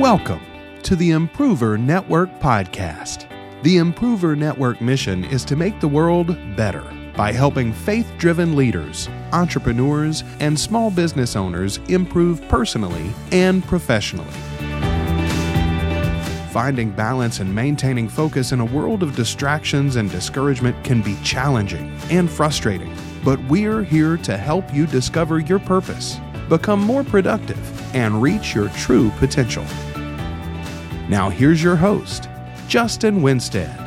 Welcome to the Improver Network Podcast. The Improver Network mission is to make the world better by helping faith driven leaders, entrepreneurs, and small business owners improve personally and professionally. Finding balance and maintaining focus in a world of distractions and discouragement can be challenging and frustrating, but we're here to help you discover your purpose, become more productive, and reach your true potential. Now, here's your host, Justin Winstead.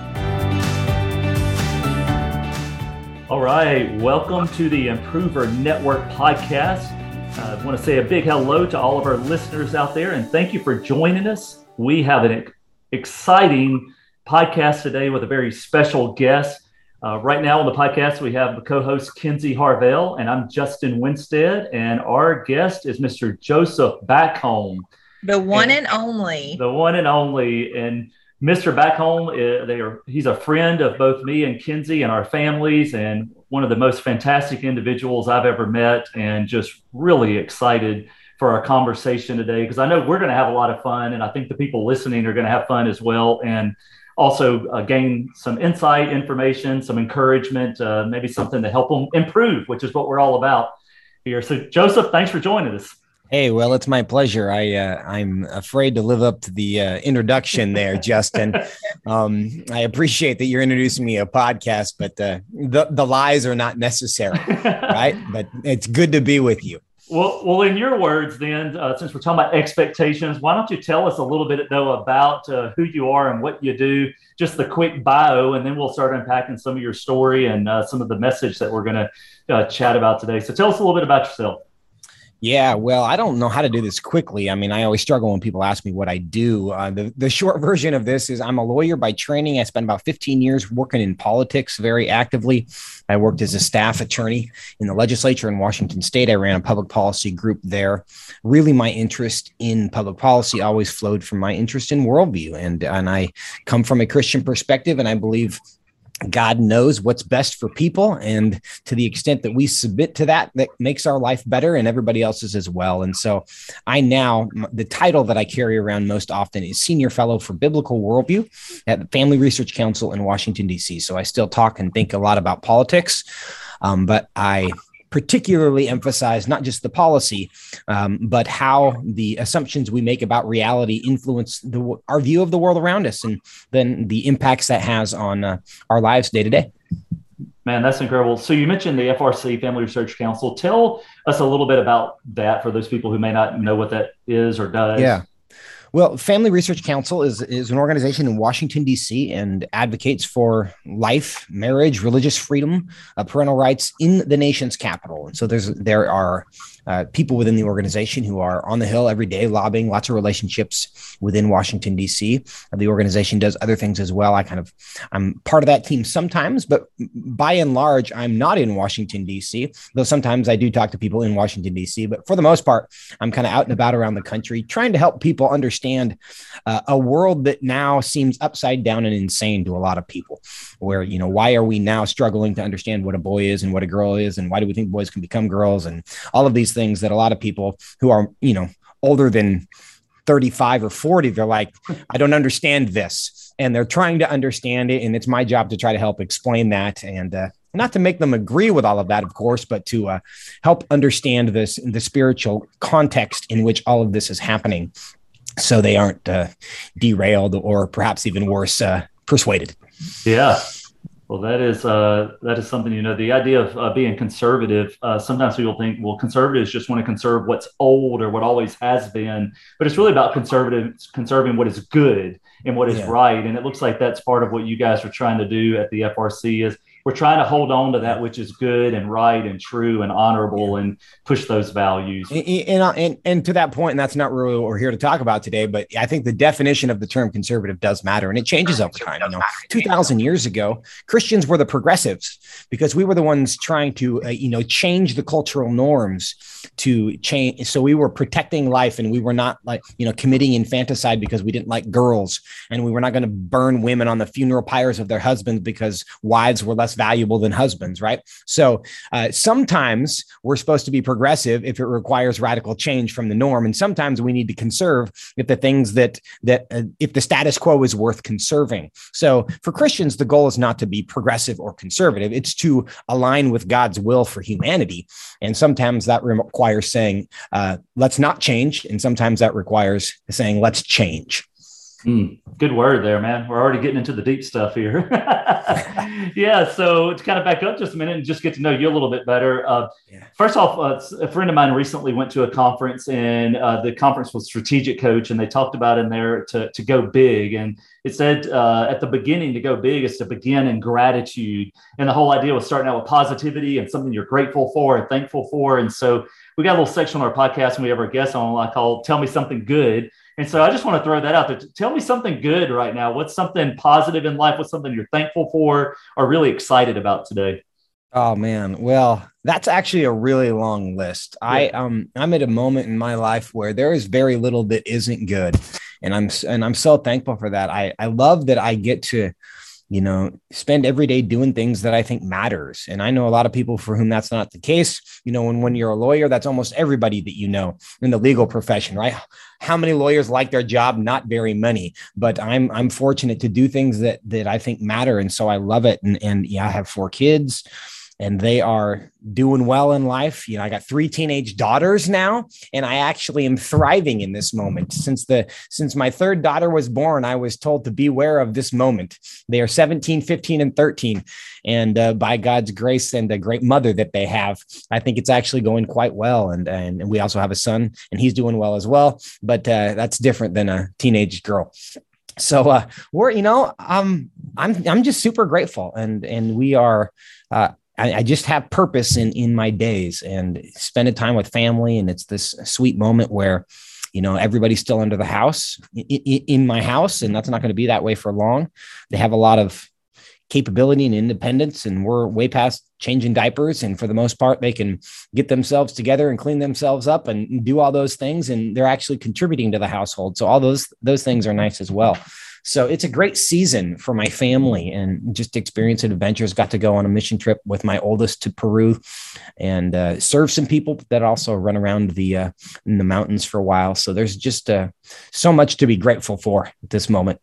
All right, welcome to the Improver Network podcast. Uh, I want to say a big hello to all of our listeners out there and thank you for joining us. We have an exciting podcast today with a very special guest. Uh, right now on the podcast, we have the co host Kenzie Harvell, and I'm Justin Winstead, and our guest is Mr. Joseph Backholm. The one and, and only. The one and only. And Mr. Backholm, uh, they are, he's a friend of both me and Kenzie and our families, and one of the most fantastic individuals I've ever met, and just really excited for our conversation today because I know we're going to have a lot of fun, and I think the people listening are going to have fun as well. And also uh, gain some insight, information, some encouragement, uh, maybe something to help them improve, which is what we're all about here. So, Joseph, thanks for joining us. Hey, well, it's my pleasure. I uh, I'm afraid to live up to the uh, introduction there, Justin. um, I appreciate that you're introducing me a podcast, but uh, the the lies are not necessary, right? But it's good to be with you. Well, well, in your words, then, uh, since we're talking about expectations, why don't you tell us a little bit, though, about uh, who you are and what you do? Just the quick bio, and then we'll start unpacking some of your story and uh, some of the message that we're going to uh, chat about today. So, tell us a little bit about yourself. Yeah, well, I don't know how to do this quickly. I mean, I always struggle when people ask me what I do. Uh, the, the short version of this is I'm a lawyer by training. I spent about 15 years working in politics very actively. I worked as a staff attorney in the legislature in Washington state. I ran a public policy group there. Really, my interest in public policy always flowed from my interest in worldview. And, and I come from a Christian perspective, and I believe God knows what's best for people. And to the extent that we submit to that, that makes our life better and everybody else's as well. And so I now, the title that I carry around most often is Senior Fellow for Biblical Worldview at the Family Research Council in Washington, D.C. So I still talk and think a lot about politics. Um, but I particularly emphasize not just the policy, um, but how the assumptions we make about reality influence the, our view of the world around us and then the impacts that has on uh, our lives day to day. Man, that's incredible. So you mentioned the FRC Family Research Council. Tell us a little bit about that for those people who may not know what that is or does. Yeah. Well, Family Research Council is, is an organization in Washington, D.C., and advocates for life, marriage, religious freedom, uh, parental rights in the nation's capital. And so there's there are uh, people within the organization who are on the Hill every day, lobbying lots of relationships within Washington, D.C. The organization does other things as well. I kind of, I'm part of that team sometimes, but by and large, I'm not in Washington, D.C., though sometimes I do talk to people in Washington, D.C. But for the most part, I'm kind of out and about around the country trying to help people understand uh, a world that now seems upside down and insane to a lot of people. Where, you know, why are we now struggling to understand what a boy is and what a girl is? And why do we think boys can become girls? And all of these things that a lot of people who are, you know, older than 35 or 40, they're like, I don't understand this. And they're trying to understand it. And it's my job to try to help explain that. And, uh, not to make them agree with all of that, of course, but to uh, help understand this the spiritual context in which all of this is happening, so they aren't uh, derailed or perhaps even worse, uh, persuaded. Yeah, well, that is uh, that is something you know. The idea of uh, being conservative. Uh, sometimes people think, well, conservatives just want to conserve what's old or what always has been, but it's really about conservative conserving what is good and what is yeah. right. And it looks like that's part of what you guys are trying to do at the FRC is we're trying to hold on to that which is good and right and true and honorable and push those values. And, and, and, and, to that point, and that's not really what we're here to talk about today, but I think the definition of the term conservative does matter and it changes over time. You know, 2000 years ago, Christians were the progressives because we were the ones trying to, uh, you know, change the cultural norms to change. So we were protecting life and we were not like, you know, committing infanticide because we didn't like girls and we were not going to burn women on the funeral pyres of their husbands because wives were less valuable than husbands, right? So uh, sometimes we're supposed to be progressive if it requires radical change from the norm, and sometimes we need to conserve if the things that that uh, if the status quo is worth conserving. So for Christians, the goal is not to be progressive or conservative; it's to align with God's will for humanity. And sometimes that requires saying, uh, "Let's not change," and sometimes that requires saying, "Let's change." Mm, good word there, man. We're already getting into the deep stuff here. yeah. So to kind of back up just a minute and just get to know you a little bit better. Uh, yeah. First off, uh, a friend of mine recently went to a conference, and uh, the conference was Strategic Coach, and they talked about in there to to go big, and it said uh, at the beginning to go big is to begin in gratitude, and the whole idea was starting out with positivity and something you're grateful for and thankful for, and so we got a little section on our podcast when we have our guests on, I call "Tell Me Something Good." And so I just want to throw that out there. Tell me something good right now. What's something positive in life? What's something you're thankful for or really excited about today? Oh man. Well, that's actually a really long list. Yeah. I um I'm at a moment in my life where there is very little that isn't good. And I'm and I'm so thankful for that. I I love that I get to you know spend every day doing things that i think matters. And i know a lot of people for whom that's not the case. You know when, when you're a lawyer that's almost everybody that you know in the legal profession right? How many lawyers like their job? Not very many but i'm i'm fortunate to do things that that i think matter. And so i love it. And and yeah i have four kids and they are doing well in life. You know, I got three teenage daughters now, and I actually am thriving in this moment. Since the since my third daughter was born, I was told to beware of this moment. They are 17, 15, and 13. And uh, by God's grace and the great mother that they have, I think it's actually going quite well. And and we also have a son, and he's doing well as well. But uh, that's different than a teenage girl so uh, we're you know um, i'm i'm just super grateful and and we are uh, I, I, just have purpose in in my days and spending time with family. And it's this sweet moment where, you know, everybody's still under the house in, in my house, and that's not going to be that way for long. They have a lot of capability and independence, and we're way past changing diapers. And for the most part, they can get themselves together and clean themselves up and do all those things, and they're actually contributing to the household. So all those those things are nice as well. So it's a great season for my family and just experiencing adventures. Got to go on a mission trip with my oldest to Peru and uh, serve some people that also run around the uh, in the mountains for a while. So there's just uh, so much to be grateful for at this moment.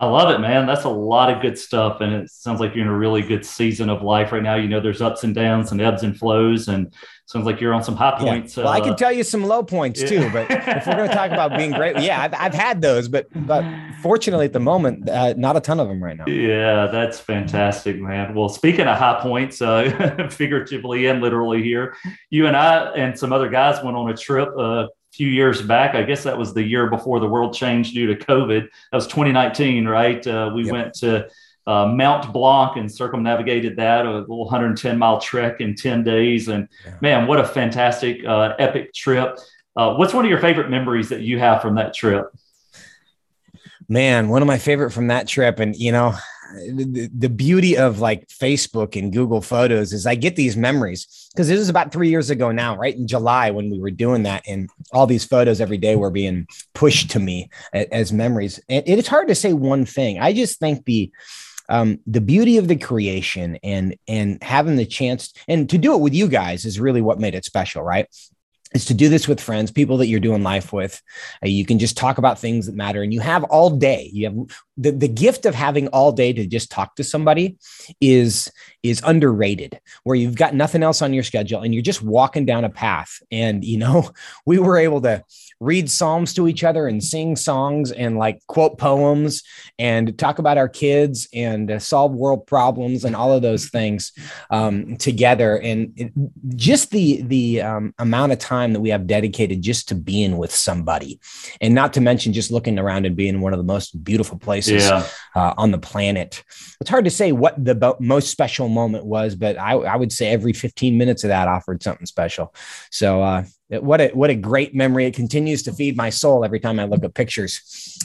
I love it, man. That's a lot of good stuff. And it sounds like you're in a really good season of life right now. You know, there's ups and downs and ebbs and flows. And sounds like you're on some high points. Yeah. Well, uh, I can tell you some low points yeah. too, but if we're going to talk about being great, yeah, I've, I've had those, but, but fortunately at the moment, uh, not a ton of them right now. Yeah, that's fantastic, man. Well, speaking of high points, uh, figuratively and literally here, you and I and some other guys went on a trip uh, few years back. I guess that was the year before the world changed due to COVID. That was 2019, right? Uh, we yep. went to uh, Mount Blanc and circumnavigated that, a little 110 mile trek in 10 days. And yeah. man, what a fantastic, uh, epic trip. Uh, what's one of your favorite memories that you have from that trip? Man, one of my favorite from that trip, and you know, the, the beauty of like Facebook and Google Photos is I get these memories because it was about three years ago now, right in July when we were doing that, and all these photos every day were being pushed to me as, as memories. And it's hard to say one thing. I just think the um, the beauty of the creation and and having the chance and to do it with you guys is really what made it special, right? Is to do this with friends, people that you're doing life with. Uh, you can just talk about things that matter and you have all day. You have the, the gift of having all day to just talk to somebody is is underrated where you've got nothing else on your schedule and you're just walking down a path. And you know we were able to read psalms to each other and sing songs and like quote poems and talk about our kids and uh, solve world problems and all of those things um, together. And it, just the the um, amount of time that we have dedicated just to being with somebody and not to mention just looking around and being one of the most beautiful places yeah. uh, on the planet. It's hard to say what the bo- most special moment was but I, I would say every 15 minutes of that offered something special. So uh, what a what a great memory. It continues to feed my soul every time i look at pictures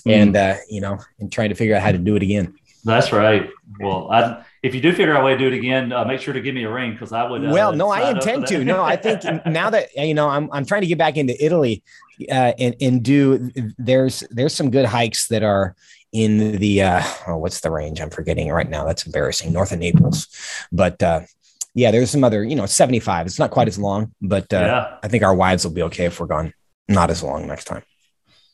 mm. and uh, you know and trying to figure out how to do it again. That's right. Well I, if you do figure out a way to do it again uh, make sure to give me a ring because i would uh, well no i intend to. no i think now that you know i'm, I'm trying to get back into italy uh, and, and do there's there's some good hikes that are in the uh, oh, what's the range? I'm forgetting right now. That's embarrassing. North of Naples, but uh, yeah, there's some other. You know, 75. It's not quite as long, but uh, yeah. I think our wives will be okay if we're gone not as long next time.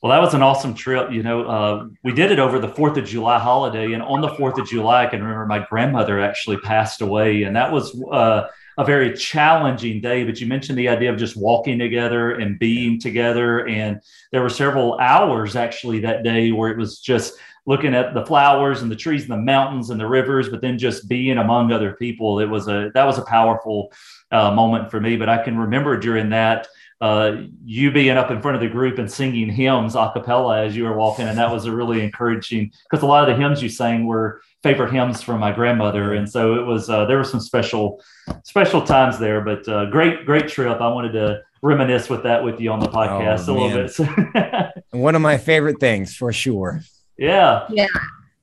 Well, that was an awesome trip. You know, uh, we did it over the Fourth of July holiday, and on the Fourth of July, I can remember my grandmother actually passed away, and that was uh, a very challenging day. But you mentioned the idea of just walking together and being together, and there were several hours actually that day where it was just looking at the flowers and the trees and the mountains and the rivers, but then just being among other people. It was a that was a powerful uh, moment for me. But I can remember during that uh, you being up in front of the group and singing hymns a cappella as you were walking. And that was a really encouraging because a lot of the hymns you sang were favorite hymns from my grandmother. And so it was, uh, there were some special, special times there, but uh, great, great trip. I wanted to reminisce with that with you on the podcast oh, a little bit. One of my favorite things for sure. Yeah. Yeah.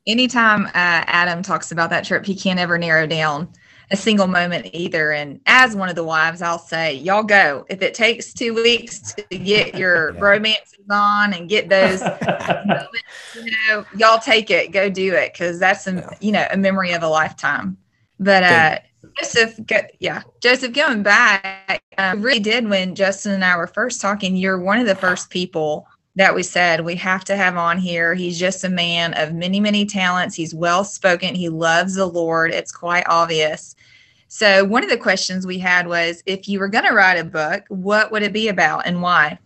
Anytime uh, Adam talks about that trip, he can't ever narrow down a single moment either. And as one of the wives, I'll say, y'all go. If it takes two weeks to get your yeah. romances on and get those moments, you know, y'all take it, go do it. Cause that's a, yeah. you know, a memory of a lifetime. But, uh, Joseph, go, yeah, Joseph, going back, um, really did when Justin and I were first talking. You're one of the first people that we said we have to have on here. He's just a man of many, many talents. He's well spoken. He loves the Lord. It's quite obvious. So, one of the questions we had was if you were going to write a book, what would it be about and why?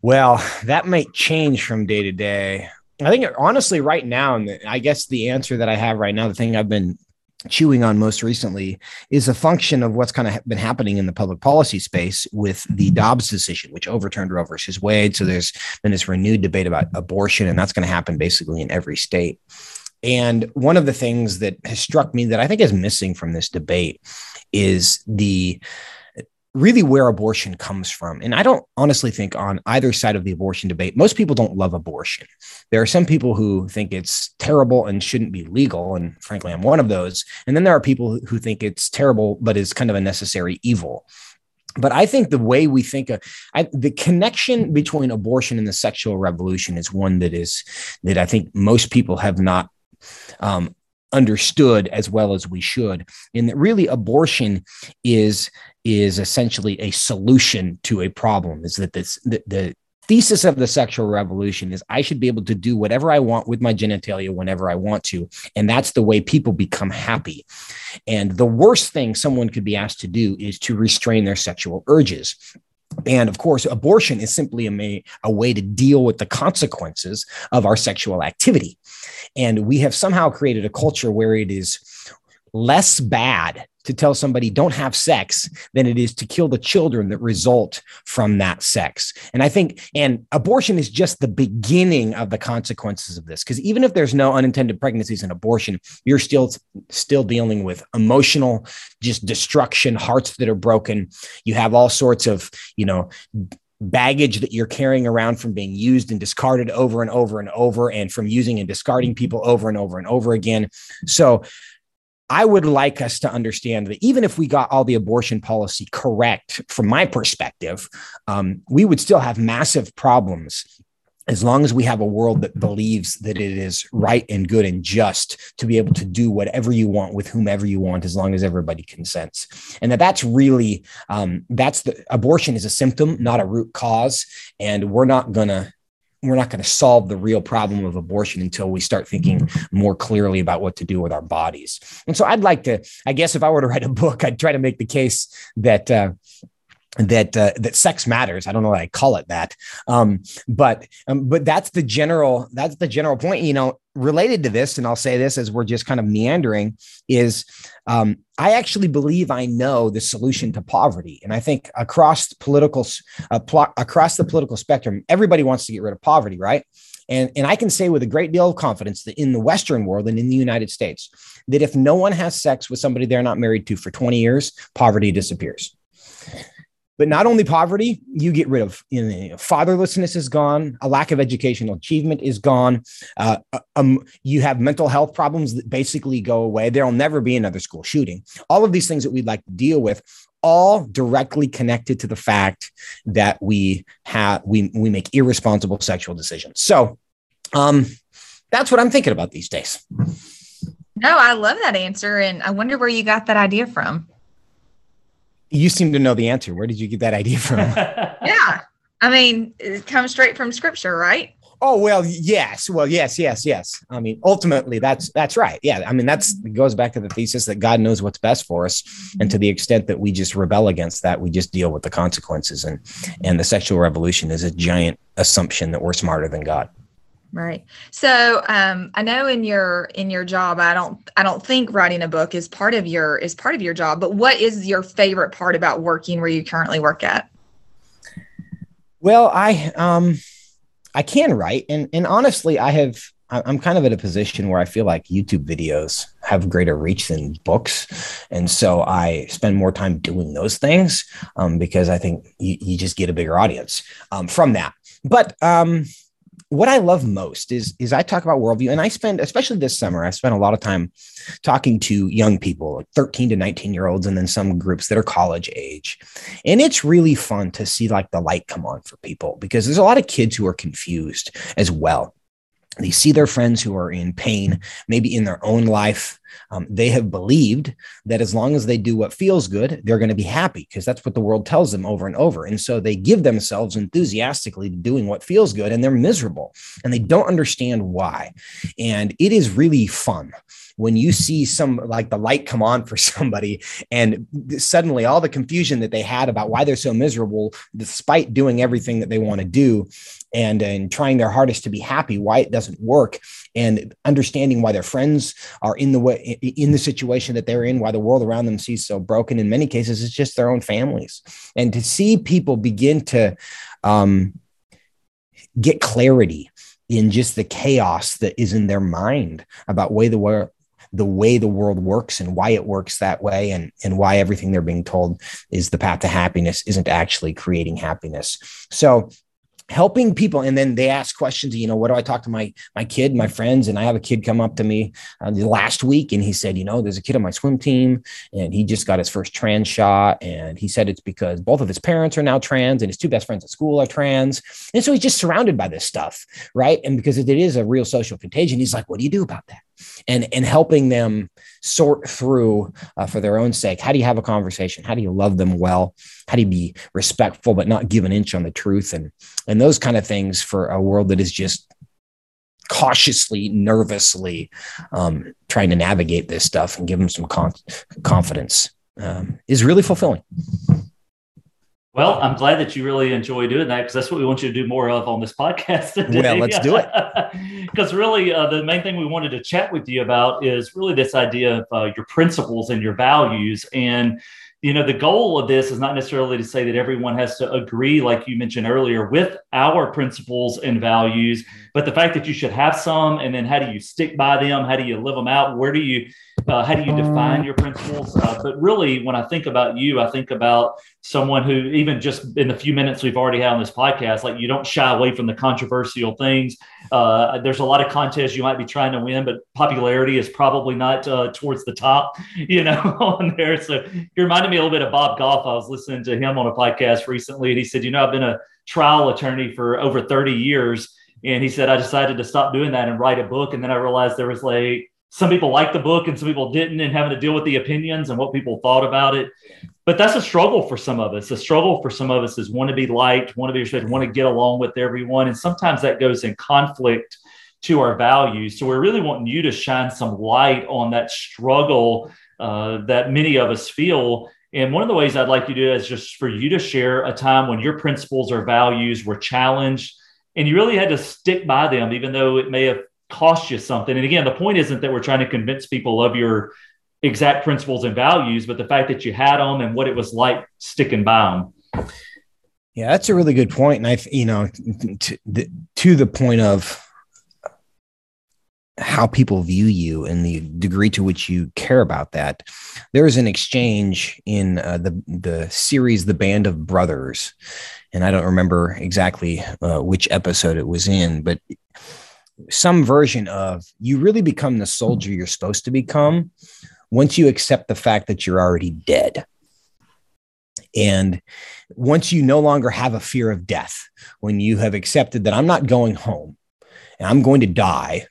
Well, that might change from day to day. I think honestly, right now, and I guess the answer that I have right now, the thing I've been chewing on most recently is a function of what's kind of been happening in the public policy space with the Dobbs decision, which overturned Roe versus Wade. So there's been this renewed debate about abortion, and that's going to happen basically in every state. And one of the things that has struck me that I think is missing from this debate is the really where abortion comes from. And I don't honestly think on either side of the abortion debate, most people don't love abortion. There are some people who think it's terrible and shouldn't be legal. And frankly, I'm one of those. And then there are people who think it's terrible, but is kind of a necessary evil. But I think the way we think of I, the connection between abortion and the sexual revolution is one that is that I think most people have not um, understood as well as we should and that really abortion is is essentially a solution to a problem is that this the, the thesis of the sexual revolution is I should be able to do whatever I want with my genitalia whenever I want to. And that's the way people become happy. And the worst thing someone could be asked to do is to restrain their sexual urges. And of course, abortion is simply a, may, a way to deal with the consequences of our sexual activity. And we have somehow created a culture where it is less bad to tell somebody don't have sex than it is to kill the children that result from that sex. And I think, and abortion is just the beginning of the consequences of this. Because even if there's no unintended pregnancies and abortion, you're still still dealing with emotional just destruction, hearts that are broken. You have all sorts of, you know, baggage that you're carrying around from being used and discarded over and over and over and from using and discarding people over and over and over again. So I would like us to understand that even if we got all the abortion policy correct, from my perspective, um, we would still have massive problems as long as we have a world that believes that it is right and good and just to be able to do whatever you want with whomever you want as long as everybody consents. And that that's really um, that's the abortion is a symptom not a root cause and we're not to we're not going to solve the real problem of abortion until we start thinking more clearly about what to do with our bodies. And so I'd like to, I guess, if I were to write a book, I'd try to make the case that uh, that uh, that sex matters. I don't know why I call it that, um, but um, but that's the general that's the general point. You know, related to this, and I'll say this as we're just kind of meandering, is um, I actually believe I know the solution to poverty, and I think across political uh, pl- across the political spectrum, everybody wants to get rid of poverty, right? And, and I can say with a great deal of confidence that in the Western world and in the United States, that if no one has sex with somebody they're not married to for 20 years, poverty disappears. But not only poverty, you get rid of you know, fatherlessness is gone, a lack of educational achievement is gone. Uh, uh, um, you have mental health problems that basically go away. There'll never be another school shooting. All of these things that we'd like to deal with, all directly connected to the fact that we have we we make irresponsible sexual decisions. So um, that's what I'm thinking about these days. No, I love that answer. And I wonder where you got that idea from. You seem to know the answer. Where did you get that idea from? yeah. I mean, it comes straight from scripture, right? Oh well, yes. Well, yes, yes, yes. I mean, ultimately, that's that's right. Yeah. I mean, that's goes back to the thesis that God knows what's best for us, and to the extent that we just rebel against that, we just deal with the consequences. And and the sexual revolution is a giant assumption that we're smarter than God. Right. So um, I know in your in your job, I don't I don't think writing a book is part of your is part of your job. But what is your favorite part about working where you currently work at? Well, I um I can write, and and honestly, I have. I'm kind of at a position where I feel like YouTube videos have greater reach than books, and so I spend more time doing those things um, because I think you, you, just get a bigger audience um, from that. But um, what I love most is is I talk about worldview, and I spend, especially this summer, I spent a lot of time talking to young people, like 13 to 19 year olds, and then some groups that are college age. And it's really fun to see like the light come on for people because there's a lot of kids who are confused as well. They see their friends who are in pain, maybe in their own life. Um, they have believed that as long as they do what feels good, they're going to be happy because that's what the world tells them over and over. And so they give themselves enthusiastically to doing what feels good and they're miserable and they don't understand why. And it is really fun when you see some like the light come on for somebody and suddenly all the confusion that they had about why they're so miserable despite doing everything that they want to do and and trying their hardest to be happy why it doesn't work and understanding why their friends are in the way in the situation that they're in why the world around them sees so broken in many cases it's just their own families. And to see people begin to um, get clarity in just the chaos that is in their mind about way the way the way the world works and why it works that way and and why everything they're being told is the path to happiness isn't actually creating happiness. So helping people. And then they ask questions you know what do i talk to my my kid my friends? And i have a kid come up to me uh, last week and he said you know there's a kid on my swim team and he just got his first trans shot and he said it's because both of his parents are now trans and his two best friends at school are trans. And so he's just surrounded by this stuff right? And because it is a real social contagion he's like what do you do about that and and helping them sort through uh, for their own sake how do you have a conversation? How do you love them well? How do you be respectful but not give an inch on the truth? And and those kind of things for a world that is just cautiously nervously um, trying to navigate this stuff and give them some con- confidence um, is really fulfilling well, I'm glad that you really enjoy doing that because that's what we want you to do more of on this podcast today. Well, let's do it. Because really, uh, the main thing we wanted to chat with you about is really this idea of uh, your principles and your values. And, you know, the goal of this is not necessarily to say that everyone has to agree, like you mentioned earlier, with our principles and values, but the fact that you should have some, and then how do you stick by them? How do you live them out? Where do you uh, how do you define your principles? Uh, but really, when I think about you, I think about someone who, even just in the few minutes we've already had on this podcast, like you don't shy away from the controversial things. Uh, there's a lot of contests you might be trying to win, but popularity is probably not uh, towards the top, you know, on there. So you reminded me a little bit of Bob Goff. I was listening to him on a podcast recently, and he said, you know, I've been a trial attorney for over 30 years. And he said, I decided to stop doing that and write a book. And then I realized there was like some people liked the book and some people didn't and having to deal with the opinions and what people thought about it. But that's a struggle for some of us. A struggle for some of us is want to be liked want to be respected want to get along with everyone. And sometimes that goes in conflict to our values. So we're really wanting you to shine some light on that struggle uh, that many of us feel. And one of the ways i'd like you to do is just for you to share a time when your principles or values were challenged and you really had to stick by them even though it may have cost you something. And again, the point isn't that we're trying to convince people of your exact principles and values, but the fact that you had them and what it was like sticking by them. Yeah, that's a really good point. And I, you know, to the, to the point of how people view you and the degree to which you care about that. There is an exchange in uh, the the series "The Band of Brothers," and I don't remember exactly uh, which episode it was in, but some version of you really become the soldier you're supposed to become once you accept the fact that you're already dead. And once you no longer have a fear of death, when you have accepted that I'm not going home and I'm going to die,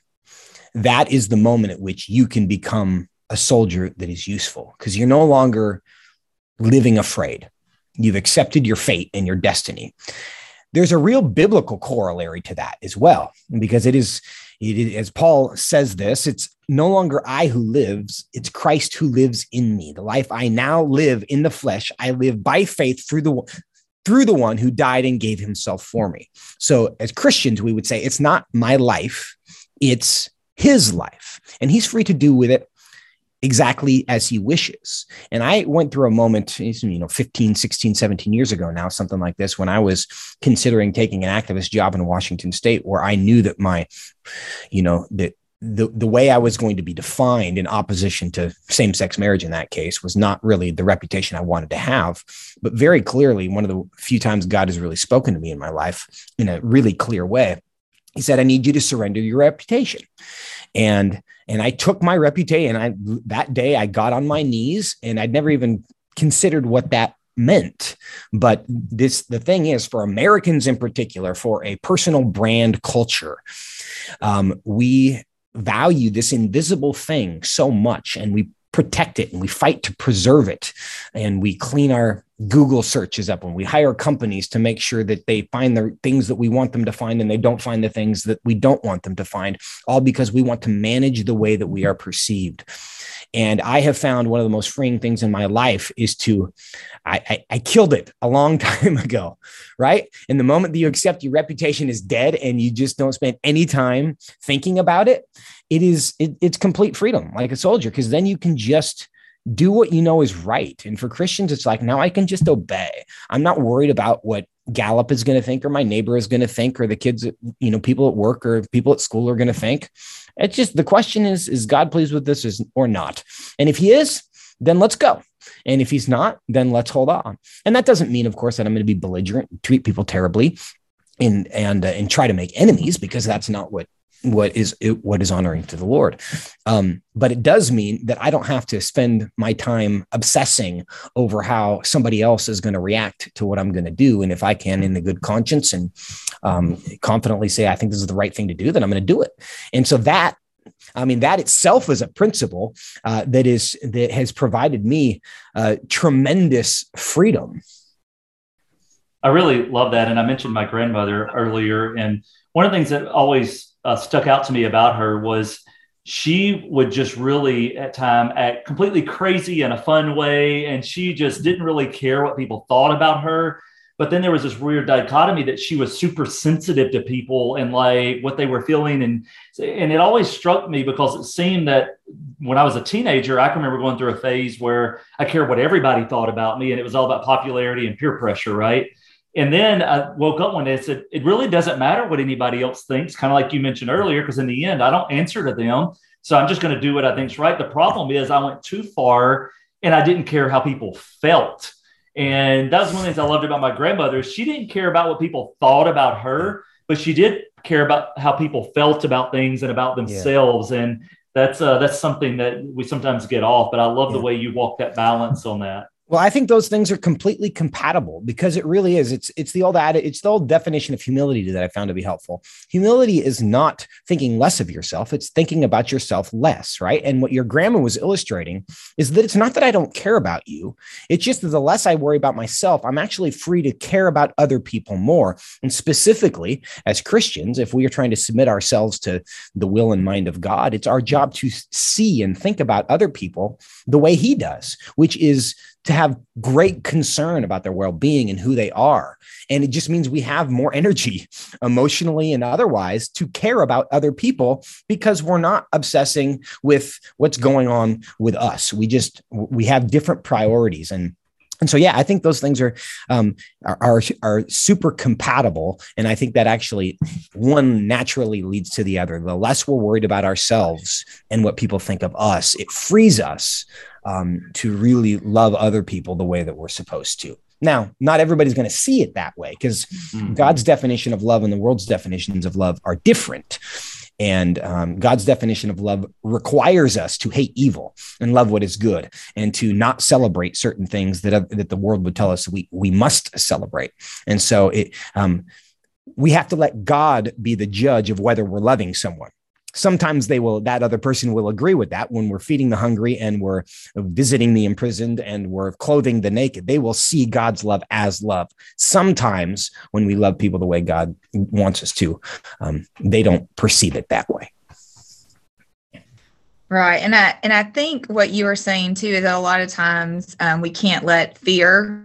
that is the moment at which you can become a soldier that is useful because you're no longer living afraid. You've accepted your fate and your destiny. There's a real biblical corollary to that as well, because it is, as Paul says this, it's no longer I who lives, it's Christ who lives in me. The life I now live in the flesh, I live by faith through the through the one who died and gave himself for me. So as Christians, we would say it's not my life, it's his life. And he's free to do with it exactly as he wishes. And I went through a moment, you know, 15, 16, 17 years ago now, something like this, when I was considering taking an activist job in Washington state, where I knew that my, you know, that the, the way I was going to be defined in opposition to same sex marriage in that case was not really the reputation I wanted to have. But very clearly, one of the few times God has really spoken to me in my life in a really clear way, he said, I need you to surrender your reputation. And and I took my reputation. And I that day I got on my knees and I'd never even considered what that meant. But this the thing is for Americans in particular, for a personal brand culture, um, we value this invisible thing so much and we protect it and we fight to preserve it and we clean our google searches up when we hire companies to make sure that they find the things that we want them to find and they don't find the things that we don't want them to find all because we want to manage the way that we are perceived and I have found one of the most freeing things in my life is to, I, I, I, killed it a long time ago, right? In the moment that you accept your reputation is dead and you just don't spend any time thinking about it, it is, it, it's complete freedom like a soldier, because then you can just do what you know is right. And for Christians, it's like, now I can just obey. I'm not worried about what Gallup is going to think, or my neighbor is going to think, or the kids, you know, people at work or people at school are going to think. It's just the question is, is God pleased with this or not? And if he is, then let's go. And if he's not, then let's hold on. And that doesn't mean, of course, that I'm going to be belligerent, treat people terribly, and and uh, and try to make enemies because that's not what what is what is honoring to the Lord. Um, but it does mean that I don't have to spend my time obsessing over how somebody else is going to react to what I'm going to do. And if I can, in a good conscience and um, confidently say, I think this is the right thing to do, then I'm going to do it. And so that I mean, that itself is a principle uh, that is that has provided me uh, tremendous freedom. I really love that, and I mentioned my grandmother earlier, and one of the things that always uh, stuck out to me about her was she would just really at time act completely crazy in a fun way and she just didn't really care what people thought about her. But then there was this weird dichotomy that she was super sensitive to people and like what they were feeling. And and it always struck me because it seemed that when i was a teenager i can remember going through a phase where i cared what everybody thought about me and it was all about popularity and peer pressure right and then I woke up one day and said, it really doesn't matter what anybody else thinks, kind of like you mentioned earlier, because in the end, I don't answer to them. So I'm just going to do what I think's right. The problem is I went too far and I didn't care how people felt. And that was one of the things I loved about my grandmother. She didn't care about what people thought about her, but she did care about how people felt about things and about themselves. Yeah. And that's uh, that's something that we sometimes get off. But I love yeah. the way you walk that balance on that. Well, I think those things are completely compatible because it really is. It's it's the old ad, it's the old definition of humility that I found to be helpful. Humility is not thinking less of yourself, it's thinking about yourself less, right? And what your grandma was illustrating is that it's not that I don't care about you. It's just that the less I worry about myself, I'm actually free to care about other people more. And specifically, as Christians, if we are trying to submit ourselves to the will and mind of God, it's our job to see and think about other people the way he does, which is to have great concern about their well-being and who they are. And it just means we have more energy emotionally and otherwise to care about other people because we're not obsessing with what's going on with us. We just we have different priorities. And and so yeah i think those things are um, are, are, are super compatible. And i think that actually one naturally leads to the other. The less we're worried about ourselves and what people think of us it frees us um, to really love other people the way that we're supposed to. Now, not everybody's going to see it that way because mm-hmm. God's definition of love and the world's definitions of love are different. And um, God's definition of love requires us to hate evil and love what is good, and to not celebrate certain things that uh, that the world would tell us we we must celebrate. And so it um, we have to let God be the judge of whether we're loving someone. Sometimes they will, that other person will agree with that when we're feeding the hungry and we're visiting the imprisoned and we're clothing the naked. They will see God's love as love. Sometimes when we love people the way God wants us to, um, they don't perceive it that way. Right, and I and I think what you were saying too is that a lot of times um, we can't let fear,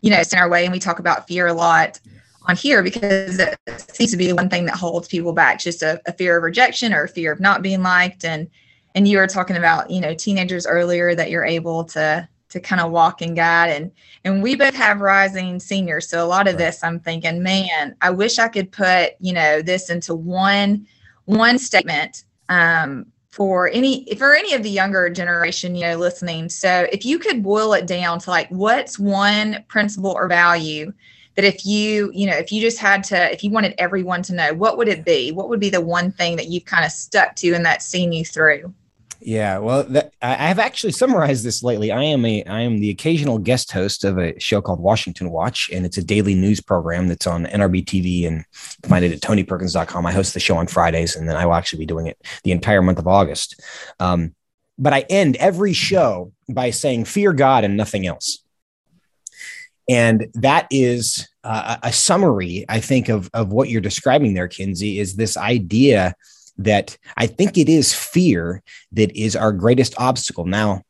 you know, stand our way, and we talk about fear a lot on here because it seems to be one thing that holds people back, just a, a fear of rejection or a fear of not being liked, and and you were talking about you know teenagers earlier that you're able to to kind of walk and guide and and we both have rising seniors. So a lot of this i'm thinking man i wish i could put you know this into one one statement um, for any for any of the younger generation you know listening. So if you could boil it down to like what's one principle or value that if you you know if you just had to if you wanted everyone to know what would it be what would be the one thing that you've kind of stuck to and that's seen you through yeah, well, that, I have actually summarized this lately. I am a I am the occasional guest host of a show called Washington Watch, and it's a daily news program that's on NRB TV, and find it at TonyPerkins.com. I host the show on Fridays, and then I will actually be doing it the entire month of August. Um, but I end every show by saying, "Fear God and nothing else." And that is uh, a summary, I think, of, of what you're describing there, Kinsey, is this idea that I think it is fear that is our greatest obstacle. Now,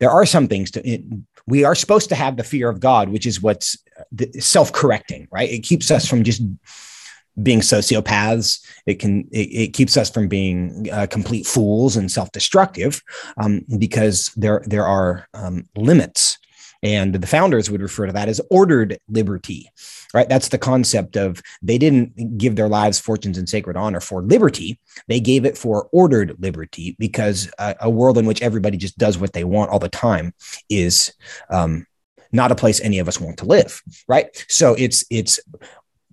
there are some things to it, we are supposed to have the fear of God, which is what's self-correcting, right? It keeps us from just being sociopaths. It can it, it keeps us from being uh, complete fools and self-destructive um, because there there are um, limits, and the founders would refer to that as ordered liberty right? That's the concept of they didn't give their lives, fortunes, and sacred honor for liberty. They gave it for ordered liberty because a, a world in which everybody just does what they want all the time is um, not a place any of us want to live, right? So it's it's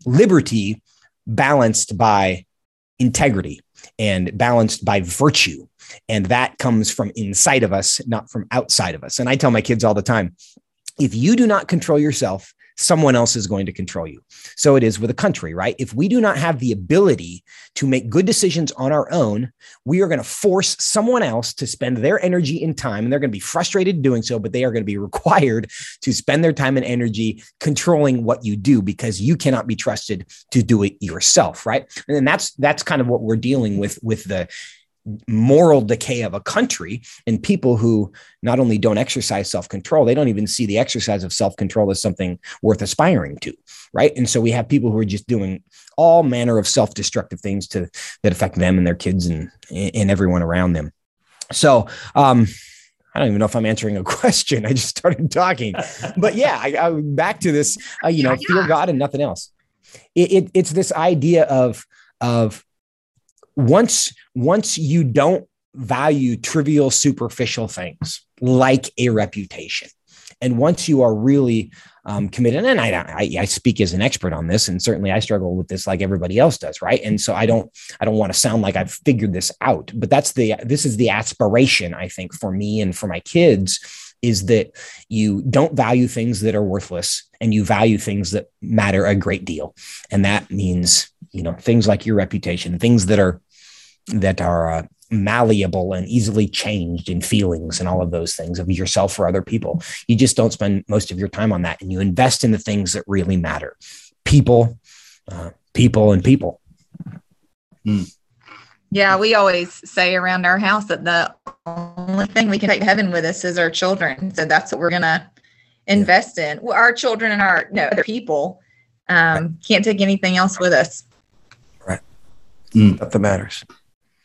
liberty balanced by integrity and balanced by virtue. And that comes from inside of us, not from outside of us. And I tell my kids all the time if you do not control yourself, someone else is going to control you. So it is with a country, right? If we do not have the ability to make good decisions on our own, we are going to force someone else to spend their energy and time, and they're going to be frustrated doing so, but they are going to be required to spend their time and energy controlling what you do because you cannot be trusted to do it yourself, right? And that's that's kind of what we're dealing with with the moral decay of a country and people who not only don't exercise self-control they don't even see the exercise of self-control as something worth aspiring to right and so we have people who are just doing all manner of self-destructive things to that affect them and their kids and and everyone around them so um I don't even know if I'm answering a question. I just started talking, but yeah, I, I back to this. Uh, you know, fear God and nothing else. It, it, it's this idea of of once once you don't value trivial superficial things like a reputation and once you are really um, committed and I, I, I speak as an expert on this and certainly i struggle with this like everybody else does right? And so i don't i don't want to sound like i've figured this out but that's the this is the aspiration i think for me and for my kids is that you don't value things that are worthless and you value things that matter a great deal. And that means you know things like your reputation things that are that are uh, malleable and easily changed in feelings and all of those things of yourself or other people. You just don't spend most of your time on that and you invest in the things that really matter. People uh, people and people. Mm. Yeah we always say around our house that the only thing we can take to heaven with us is our children so that's what we're gonna invest yeah. in well, our children and our no other people um, right. can't take anything else with us right mm. that matters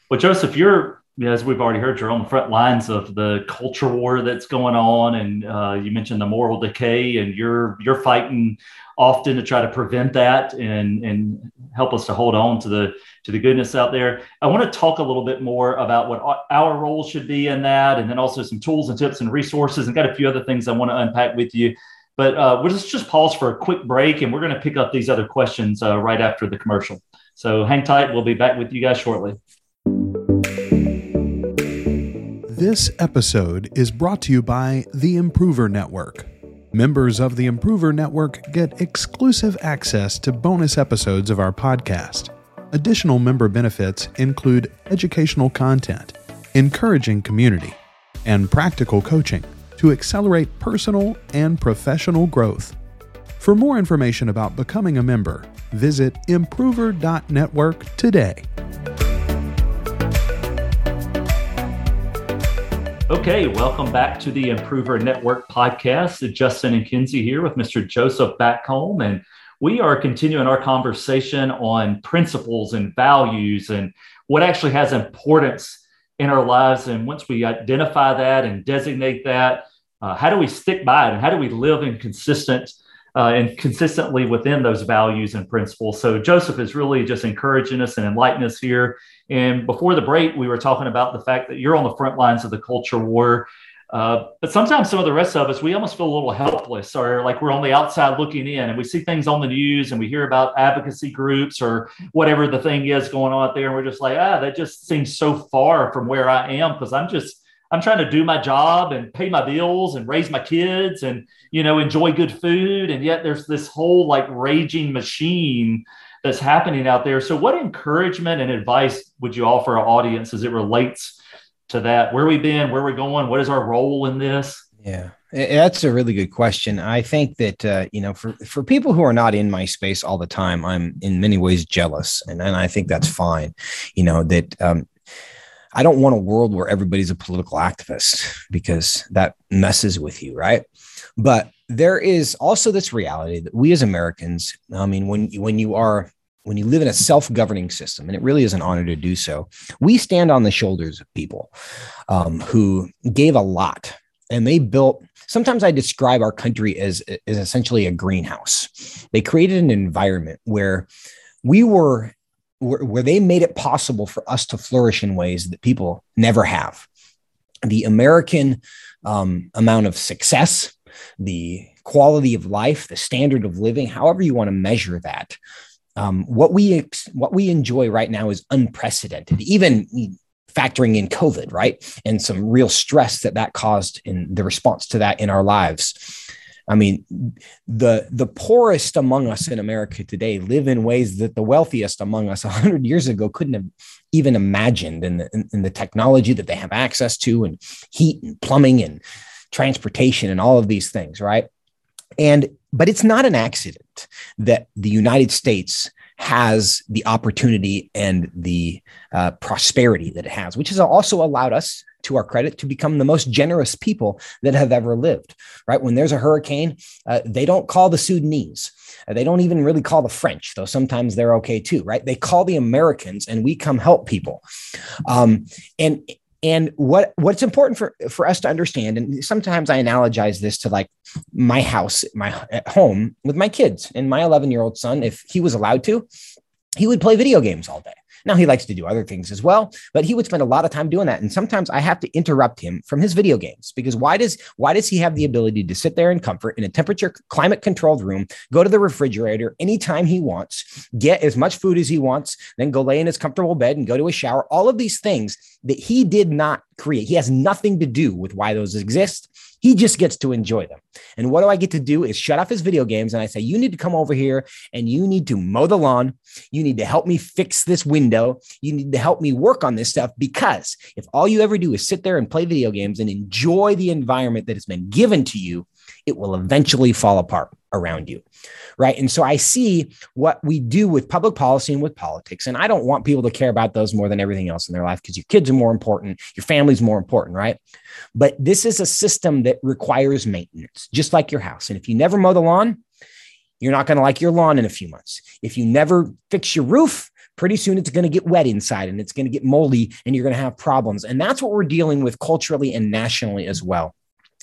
well, Joseph, you're as we've already heard, you're on the front lines of the culture war that's going on, and uh, you mentioned the moral decay, and you're you're fighting often to try to prevent that and and help us to hold on to the to the goodness out there. I want to talk a little bit more about what our role should be in that, and then also some tools and tips and resources, and got a few other things I want to unpack with you. But uh, we'll just just pause for a quick break, and we're going to pick up these other questions uh, right after the commercial. So hang tight. We'll be back with you guys shortly. This episode is brought to you by the Improver Network. Members of the Improver Network get exclusive access to bonus episodes of our podcast. Additional member benefits include educational content, encouraging community, and practical coaching to accelerate personal and professional growth. For more information about becoming a member, visit improver.network today. Okay, welcome back to the Improver Network podcast. Justin and Kinsey here with Mr. Joseph Backholm, and we are continuing our conversation on principles and values and what actually has importance in our lives. And once we identify that and designate that, uh, how do we stick by it and how do we live in consistent uh, and consistently within those values and principles. So Joseph is really just encouraging us and enlightening us here. And before the break, we were talking about the fact that you're on the front lines of the culture war. Uh, but sometimes some of the rest of us, we almost feel a little helpless or like we're on the outside looking in and we see things on the news and we hear about advocacy groups or whatever the thing is going on out there. And we're just like, ah, that just seems so far from where I am because I'm just I'm trying to do my job and pay my bills and raise my kids and you know enjoy good food and yet there's this whole like raging machine that's happening out there. So what encouragement and advice would you offer our audience as it relates to that? Where we've been, where we're going, what is our role in this? Yeah. That's a really good question. I think that uh, you know, for for people who are not in my space all the time, I'm in many ways jealous, and and I think that's fine. You know that um, I don't want a world where everybody's a political activist because that messes with you, right? But there is also this reality that we as Americans, I mean, when when you are when you live in a self-governing system, and it really is an honor to do so, we stand on the shoulders of people um, who gave a lot, and they built. Sometimes I describe our country as, as essentially a greenhouse. They created an environment where we were where, they made it possible for us to flourish in ways that people never have. The American um, amount of success, the quality of life, the standard of living, however you want to measure that, um, what we what we enjoy right now is unprecedented. Even factoring in COVID, right, and some real stress that that caused in the response to that in our lives. I mean, the the poorest among us in America today live in ways that the wealthiest among us 100 years ago couldn't have even imagined in the, in, in the technology that they have access to and heat and plumbing and transportation and all of these things, right? And but it's not an accident that the United States has the opportunity and the uh, prosperity that it has, which has also allowed us to our credit, to become the most generous people that have ever lived, right? When there's a hurricane, uh, they don't call the Sudanese. Uh, they don't even really call the French, though sometimes they're okay too, right? They call the Americans and we come help people. Um, and and what what's important for for us to understand and sometimes i analogize this to like my house my at home with my kids. And my 11 year old son if he was allowed to he would play video games all day now he likes to do other things as well, but he would spend a lot of time doing that. And sometimes I have to interrupt him from his video games because why does why does he have the ability to sit there in comfort in a temperature climate controlled room, go to the refrigerator anytime he wants, get as much food as he wants, then go lay in his comfortable bed and go to a shower, all of these things that he did not create. He has nothing to do with why those exist. He just gets to enjoy them. And what do I get to do is shut off his video games. And I say, you need to come over here and you need to mow the lawn. You need to help me fix this window. You need to help me work on this stuff because if all you ever do is sit there and play video games and enjoy the environment that has been given to you, it will eventually fall apart around you. Right. And so I see what we do with public policy and with politics. And I don't want people to care about those more than everything else in their life because your kids are more important, your family's more important. Right. But this is a system that requires maintenance, just like your house. And if you never mow the lawn, you're not going to like your lawn in a few months. If you never fix your roof, pretty soon it's going to get wet inside and it's going to get moldy and you're going to have problems. And that's what we're dealing with culturally and nationally as well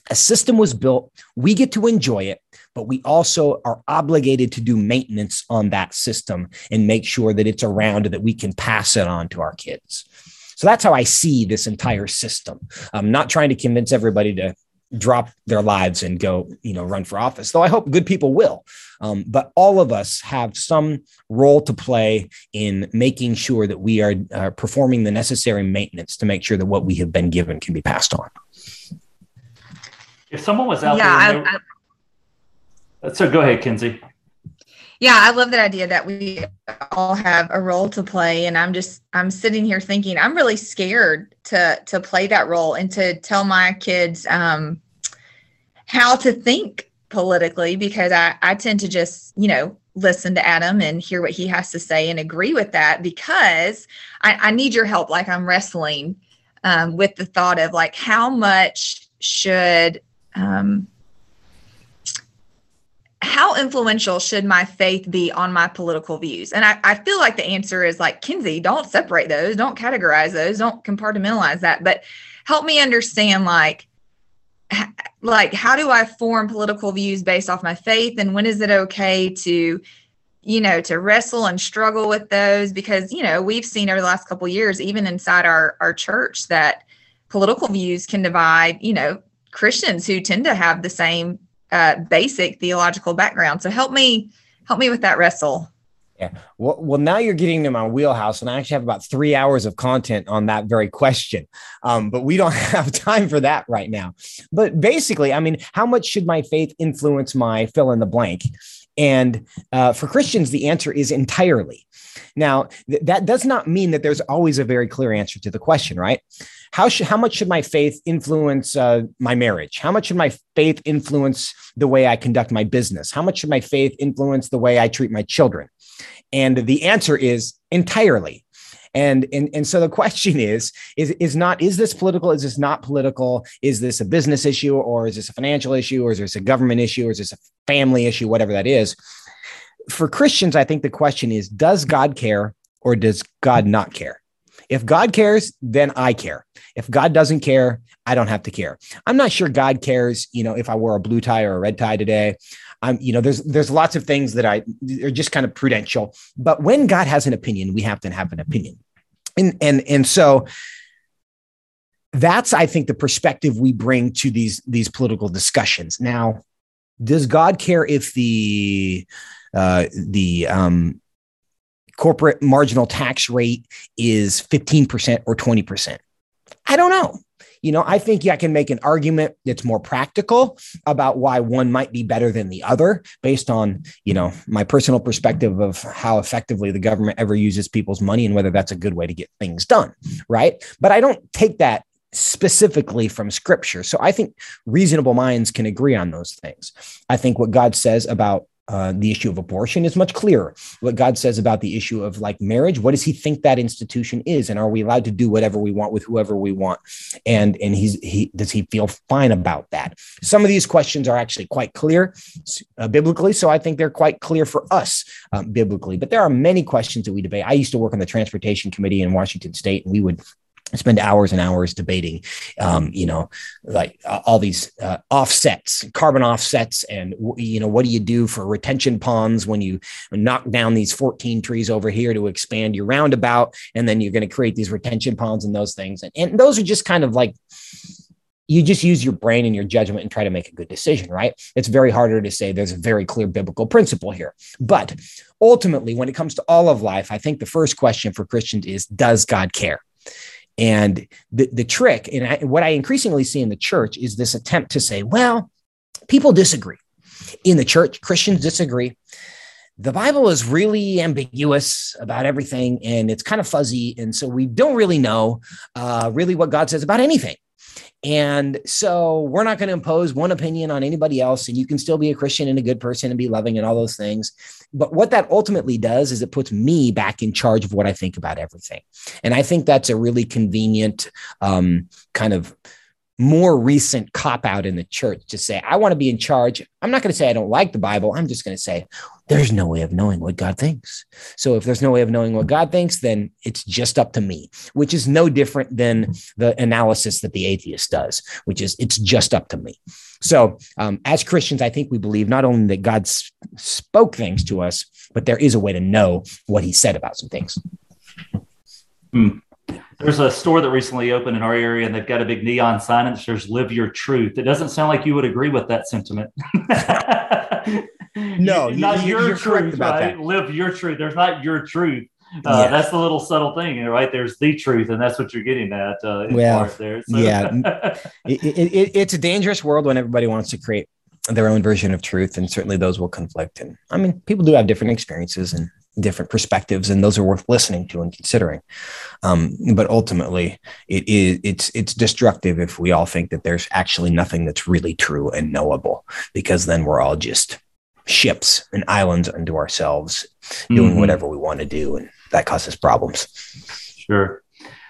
a system was built. We get to enjoy it, but we also are obligated to do maintenance on that system and make sure that it's around that we can pass it on to our kids. So that's how I see this entire system. I'm not trying to convince everybody to drop their lives and go, you know, run for office, though I hope good people will. Um, but all of us have some role to play in making sure that we are uh, performing the necessary maintenance to make sure that what we have been given can be passed on if someone was out yeah, there, I, I, So go ahead, Kinsey. Yeah, I love that idea that we all have a role to play. And I'm just I'm sitting here thinking I'm really scared to to play that role and to tell my kids um, how to think politically because I, I tend to just, you know, listen to Adam and hear what he has to say and agree with that because I, I need your help. Like I'm wrestling um, with the thought of like how much should um, how influential should my faith be on my political views? And I, I feel like the answer is like, Kinsey, don't separate those, don't categorize those, don't compartmentalize that, but help me understand like, like how do I form political views based off my faith? And when is it okay to, you know, to wrestle and struggle with those? Because, you know, we've seen over the last couple years, even inside our, our church, that political views can divide, you know, Christians who tend to have the same uh, basic theological background. So help me help me with that wrestle. Yeah. Well, well, now you're getting to my wheelhouse, and I actually have about three hours of content on that very question. Um, but we don't have time for that right now. But basically, I mean, how much should my faith influence my fill in the blank? And uh, for Christians, the answer is entirely. Now, th- that does not mean that there's always a very clear answer to the question, right? How, sh- how much should my faith influence uh, my marriage? How much should my faith influence the way I conduct my business? How much should my faith influence the way I treat my children? And the answer is entirely. And, and, and so the question is, is, is not, is this political? Is this not political? Is this a business issue or is this a financial issue or is this a government issue or is this a family issue, whatever that is? For Christians, I think the question is, does God care or does God not care? If God cares, then I care. If God doesn't care, I don't have to care. I'm not sure God cares, you know, if I wore a blue tie or a red tie today. I'm, you know, there's there's lots of things that I are just kind of prudential. But when God has an opinion, we have to have an opinion. And and and so that's I think the perspective we bring to these these political discussions. Now, does God care if the uh, the um, corporate marginal tax rate is 15% or 20%? I don't know. You know, I think I can make an argument that's more practical about why one might be better than the other based on, you know, my personal perspective of how effectively the government ever uses people's money and whether that's a good way to get things done. Right. But I don't take that specifically from scripture. So I think reasonable minds can agree on those things. I think what God says about uh, the issue of abortion is much clearer. What God says about the issue of like marriage, what does He think that institution is, and are we allowed to do whatever we want with whoever we want? And and he's he does he feel fine about that? Some of these questions are actually quite clear uh, biblically, so I think they're quite clear for us um, biblically. But there are many questions that we debate. I used to work on the transportation committee in Washington State, and we would spend hours and hours debating, um, you know, like uh, all these uh, offsets, carbon offsets, and you know, what do you do for retention ponds when you knock down these 14 trees over here to expand your roundabout, and then you're going to create these retention ponds and those things, and, and those are just kind of like you just use your brain and your judgment and try to make a good decision, right? It's very harder to say there's a very clear biblical principle here. But ultimately, when it comes to all of life, I think the first question for Christians is Does God care? And the, the trick, and I, what I increasingly see in the church is this attempt to say, well, people disagree. In the church, Christians disagree. The Bible is really ambiguous about everything and it's kind of fuzzy. And so we don't really know uh, really what God says about anything. And so we're not going to impose one opinion on anybody else. And you can still be a Christian and a good person and be loving and all those things. But what that ultimately does is it puts me back in charge of what I think about everything. And I think that's a really convenient um, kind of more recent cop out in the church to say, I want to be in charge. I'm not going to say I don't like the Bible. I'm just going to say, there's no way of knowing what God thinks. So if there's no way of knowing what God thinks, then it's just up to me, which is no different than the analysis that the atheist does, which is it's just up to me. So um, as Christians, I think we believe not only that God spoke things to us, but there is a way to know what he said about some things. Hmm. There's a store that recently opened in our area, and they've got a big neon sign that says "Live Your Truth." It doesn't sound like you would agree with that sentiment. no, not you, your truth, right? That. Live your truth. There's not your truth. Uh, yeah. That's the little subtle thing, right? There's the truth, and that's what you're getting at. Uh, well, there. So. yeah, it, it, it, it's a dangerous world when everybody wants to create their own version of truth, and certainly those will conflict. And I mean, people do have different experiences and different perspectives, and those are worth listening to and considering. Um, but ultimately, it is it's it's destructive if we all think that there's actually nothing that's really true and knowable, because then we're all just ships and islands unto ourselves, doing mm-hmm. whatever we want to do, and that causes problems. Sure.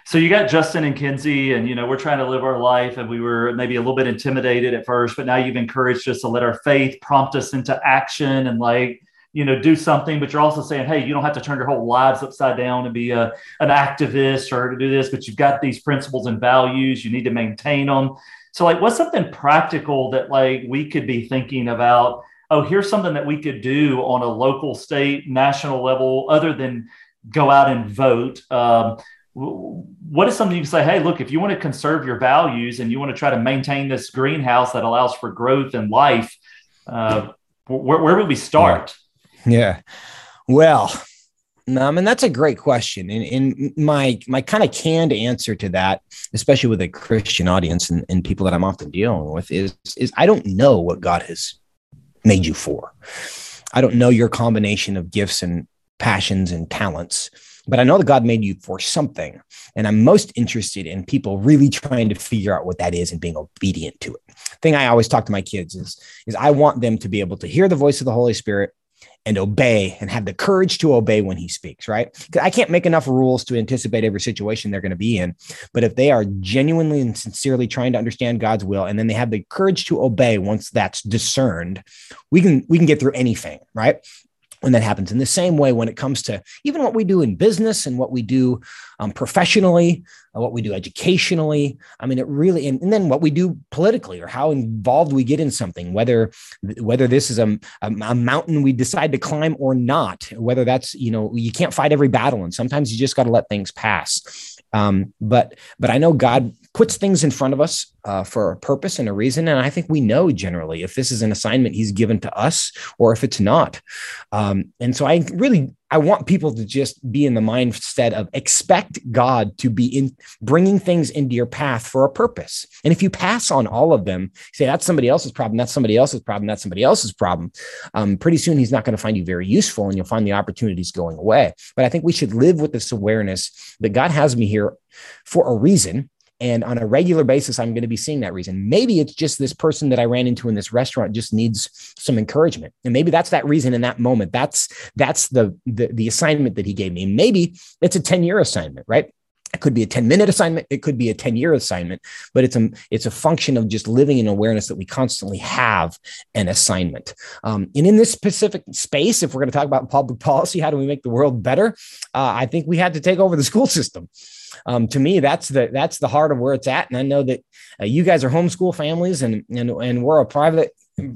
So you got Justin and Kinsey, and you know we're trying to live our life, and we were maybe a little bit intimidated at first, but now you've encouraged us to let our faith prompt us into action and like you know do something. But you're also saying, hey, you don't have to turn your whole lives upside down and be a an activist or to do this, but you've got these principles and values. You need to maintain them. So like, what's something practical that like we could be thinking about? Oh, here's something that we could do on a local, state, national level, other than go out and vote. Um, what is something you can say hey look if you want to conserve your values and you want to try to maintain this greenhouse that allows for growth and life uh, where, where would we start yeah, well um, I mean that's a great question, and, and my my kind of canned answer to that, especially with a Christian audience and, and people that I'm often dealing with, is is I don't know what God has made you for. I don't know your combination of gifts and passions and talents but I know that God made you for something. And I'm most interested in people really trying to figure out what that is and being obedient to it. Thing I always talk to my kids is, is I want them to be able to hear the voice of the Holy Spirit and obey and have the courage to obey when he speaks, right? I can't make enough rules to anticipate every situation they're going to be in. But if they are genuinely and sincerely trying to understand God's will and then they have the courage to obey once that's discerned, we can we can get through anything, right? When that happens. In the same way, when it comes to even what we do in business and what we do um, professionally, uh, what we do educationally, I mean, it really, and, and, then what we do politically or how involved we get in something, whether whether this is a, a, a mountain we decide to climb or not, whether that's you know you can't fight every battle, and sometimes you just got to let things pass. Um, but but I know God puts things in front of us uh, for a purpose and a reason, and I think we know generally if this is an assignment He's given to us or if it's not. Um, and so I really I want people to just be in the mindset of expect God to be in bringing things into your path for a purpose. And if you pass on all of them, say that's somebody else's problem, that's somebody else's problem, that's somebody else's problem. Um, pretty soon he's not going to find you very useful, and you'll find the opportunities going away. But I think we should live with this awareness that God has me here for a reason and on a regular basis, I'm going to be seeing that reason. Maybe it's just this person that I ran into in this restaurant just needs some encouragement. And maybe that's that reason in that moment. That's that's the the, the assignment that he gave me. Maybe it's a 10 year assignment, right? It could be a 10 minute assignment. It could be a 10 year assignment, but it's a, it's a function of just living in awareness that we constantly have an assignment. Um, and in this specific space, if we're going to talk about public policy, how do we make the world better? Uh, I think we had to take over the school system um, to me, that's the that's the heart of where it's at. And I know that uh, you guys are homeschool families, and and and we're a private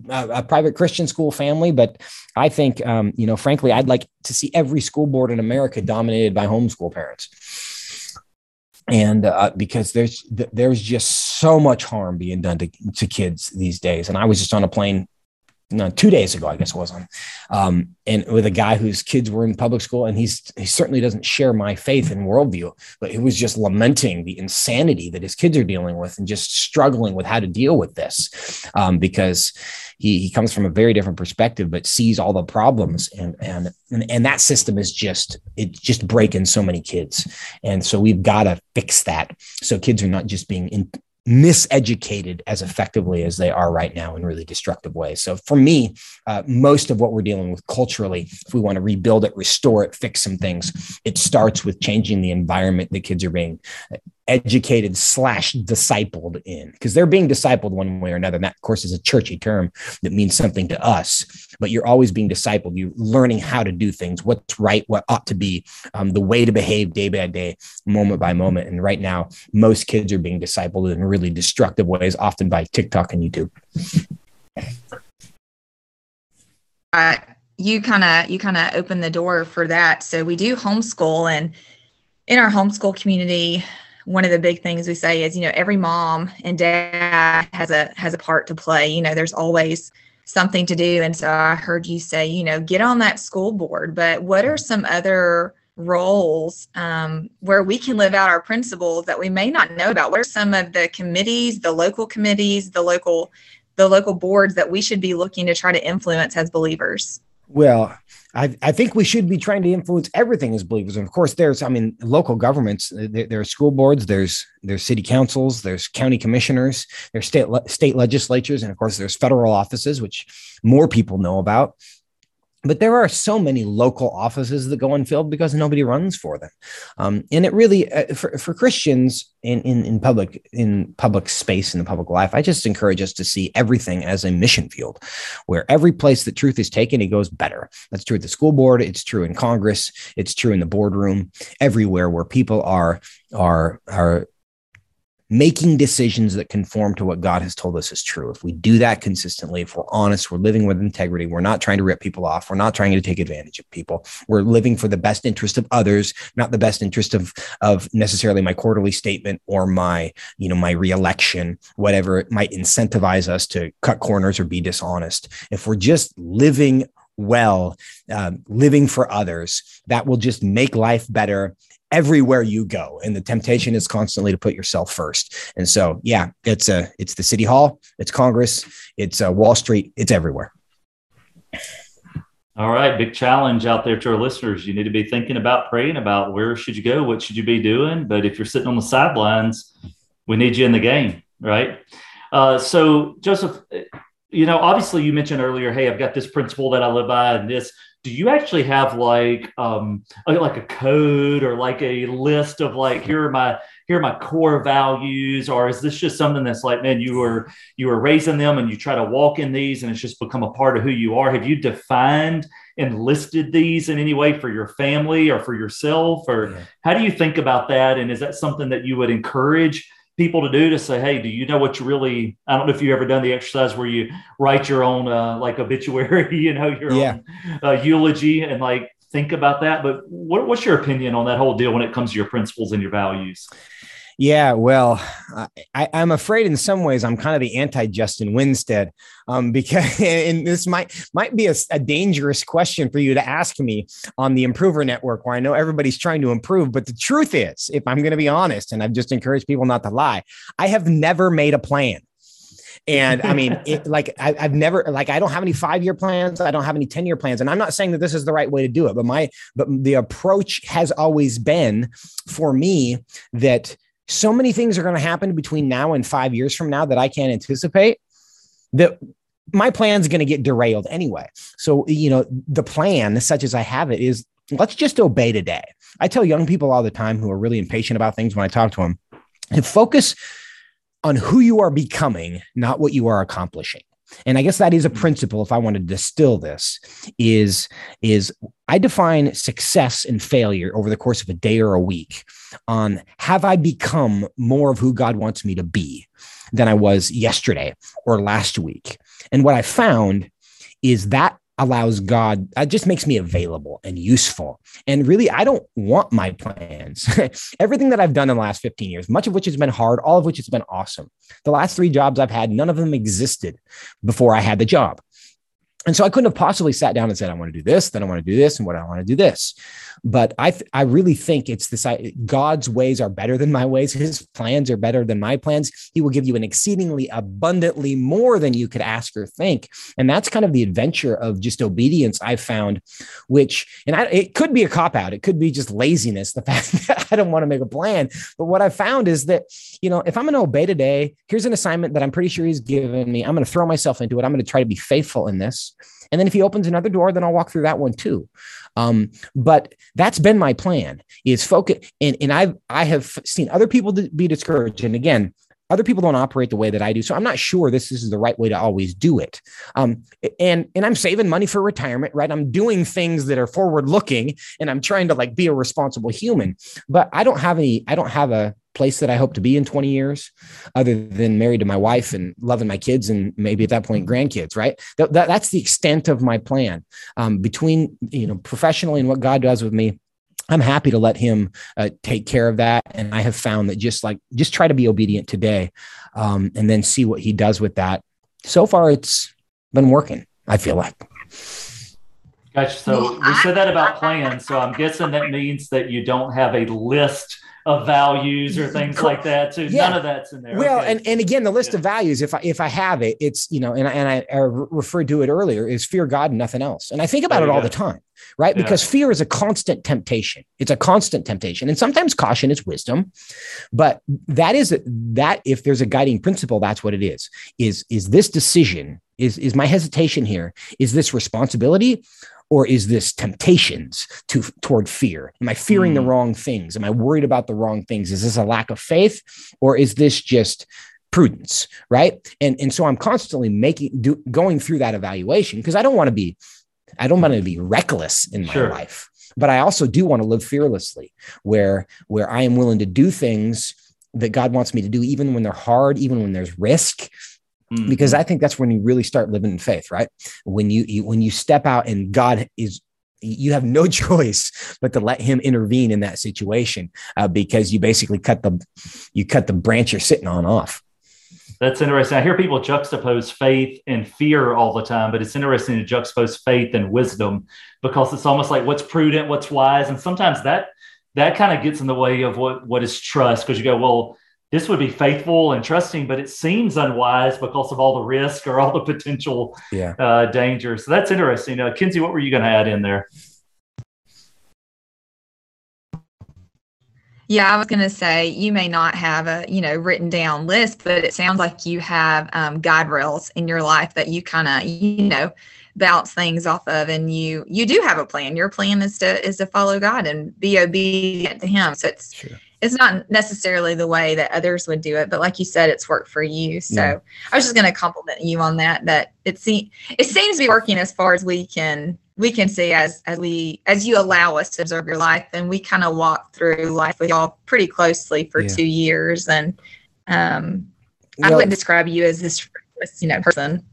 a private Christian school family, but I think, um, you know, frankly, I'd like to see every school board in America dominated by homeschool parents. And uh, because there's there's just so much harm being done to, to kids these days. And I was just on a plane no, two days ago, I guess it was. On, um, and with a guy whose kids were in public school, and he's he certainly doesn't share my faith and worldview, but he was just lamenting the insanity that his kids are dealing with, and just struggling with how to deal with this, um, because he he comes from a very different perspective, but sees all the problems, and and and, and that system is just it's just breaking so many kids, and so we've got to fix that, so kids are not just being in, miseducated as effectively as they are right now in really destructive ways. So for me, uh, most of what we're dealing with culturally, if we want to rebuild it, restore it, fix some things, it starts with changing the environment the kids are being educated slash discipled in because they're being discipled one way or another. And that, of course, is a churchy term that means something to us, but you're always being discipled. You're learning how to do things, what's right, what ought to be, um, the way to behave day by day, moment by moment. And right now, most kids are being discipled in really destructive ways, often by TikTok and YouTube. Uh, you kind of you kind of open the door for that. So we do homeschool, and in our homeschool community, one of the big things we say is you know every mom and dad has a has a part to play. You know there's always something to do. And so i heard you say you know get on that school board. But what are some other roles um, where we can live out our principles that we may not know about? What are some of the committees the local committees the local the local boards that we should be looking to try to influence as believers? Well, I, I think we should be trying to influence everything as believers. And of course, there's, I mean, local governments, uh, there, there, are school boards, there's, there's city councils, there's county commissioners, there's state, state legislatures, and of course, there's federal offices, which more people know about but there are so many local offices that go unfilled because nobody runs for them. Um, and it really uh, for, for christians in, in, in public in public space in the public life i just encourage us to see everything as a mission field where every place that truth is taken it goes better. That's true at the school board. It's true in congress. It's true in the boardroom. Everywhere where people are are are making decisions that conform to what God has told us is true. If we do that consistently, if we're honest, we're living with integrity, we're not trying to rip people off, we're not trying to take advantage of people, we're living for the best interest of others, not the best interest of of necessarily my quarterly statement or my, you know, my reelection, whatever it might incentivize us to cut corners or be dishonest. If we're just living well, um, living for others, that will just make life better everywhere you go and the temptation is constantly to put yourself first. And so yeah it's a it's the city hall it's congress it's uh, wall street it's everywhere. All right big challenge out there to our listeners. You need to be thinking about praying about where should you go what should you be doing? But if you're sitting on the sidelines we need you in the game right? Uh, so joseph you know obviously you mentioned earlier hey i've got this principle that i live by and this do you actually have like um like a code or like a list of like here are my here are my core values or is this just something that's like man you were you were raising them and you try to walk in these and it's just become a part of who you are have you defined and listed these in any way for your family or for yourself or yeah. how do you think about that and is that something that you would encourage people to do to say, hey, do you know what you really? I don't know if you've ever done the exercise where you write your own uh, like obituary, you know, your yeah. own uh, eulogy, and like think about that. But what, what's your opinion on that whole deal when it comes to your principles and your values? Yeah, well, I, am afraid in some ways I'm kind of the anti Justin Winstead, um, because and this might might be a, a, dangerous question for you to ask me on the Improver Network, where I know everybody's trying to improve. But the truth is, if I'm going to be honest, and I've just encouraged people not to lie, I have never made a plan. And I mean, it, like I, have never like I don't have any five year plans. I don't have any ten year plans, and I'm not saying that this is the right way to do it. But my but the approach has always been for me that so many things are going to happen between now and five years from now that I can't anticipate that my plan's going to get derailed anyway. So, you know, the plan, such as I have it, is let's just obey today. I tell young people all the time who are really impatient about things when I talk to them and focus on who you are becoming, not what you are accomplishing and i guess that is a mm-hmm. principle if i want to distill this is is i define success and failure over the course of a day or a week on have i become more of who god wants me to be than i was yesterday or last week? And what i found is that allows God, that just makes me available and useful. And really, I don't want my plans. Everything that I've done in the last 15 years, much of which has been hard, all of which has been awesome. The last three jobs I've had, none of them existed before I had the job. And so I couldn't have possibly sat down and said, I want to do this, then I want to do this, and what I want to do this. But I, th- I really think it's this God's ways are better than my ways. His plans are better than my plans. He will give you an exceedingly abundantly more than you could ask or think. And that's kind of the adventure of just obedience I've found, which, and I, it could be a cop out. It could be just laziness, the fact that I don't want to make a plan. But what I've found is that, you know, if I'm going to obey today, here's an assignment that I'm pretty sure he's given me. I'm going to throw myself into it. I'm going to try to be faithful in this. And then if he opens another door, then I'll walk through that one too. Um, but that's been my plan is focus. And, and I've, I have seen other people be discouraged. And again, other people don't operate the way that I do. So I'm not sure this is the right way to always do it. Um, and, and I'm saving money for retirement, right? I'm doing things that are forward looking and I'm trying to like be a responsible human, but I don't have any, I don't have a, place that I hope to be in 20 years, other than married to my wife and loving my kids and maybe at that point grandkids, right? That, that that's the extent of my plan. Um, between you know professionally and what God does with me, I'm happy to let Him uh, take care of that. And I have found that just like just try to be obedient today, um, and then see what He does with that. So far, it's been working. I feel like. Gotcha. So we said that about plans. So I'm guessing that means that you don't have a list of values or things like that So Yeah. None of that's in there. Well, okay. and, and again, the list yeah. of values, if I if I have it, it's you know, and I, and I, I referred to it earlier, is fear God and nothing else. And I think about it all go. the time, right? Yeah. Because fear is a constant temptation. It's a constant temptation, and sometimes caution is wisdom. But that is that if there's a guiding principle, that's what it is. Is is this decision? Is is my hesitation here? Is this responsibility? Or is this temptations to toward fear am i fearing mm. the wrong things am i worried about the wrong things is this a lack of faith or is this just prudence right and and so i'm constantly making do, going through that evaluation because i don't want to be i don't want to be reckless in my sure. life but i also do want to live fearlessly where where i am willing to do things that god wants me to do even when they're hard even when there's risk Mm-hmm. Because I think that's when you really start living in faith, right? When you, you when you step out and God is you have no choice but to let him intervene in that situation uh, because you basically cut the you cut the branch you're sitting on off that's interesting i hear people juxtapose faith and fear all the time but it's interesting to juxtapose faith and wisdom because it's almost like what's prudent what's wise and sometimes that that kind of gets in the way of what what is trust because you go well this would be faithful and trusting, but it seems unwise because of all the risk or all the potential yeah. uh, danger. So that's interesting. Uh, Kinsey, what were you going to add in there? Yeah, I was going to say you may not have a you know written down list, but it sounds like you have um, guide rails in your life that you kind of you know bounce things off of, and you you do have a plan. Your plan is to is to follow God and be obedient to Him. So it's sure it's not necessarily the way that others would do it, but like you said, it's worked for you. So yeah. I was just going to compliment you on that. That it seems it seems to be working as far as we can we can see as as we as you allow us to observe your life, and we kind of walk through life with y'all pretty closely for yeah. two years, and um, I wouldn't describe you as this you know person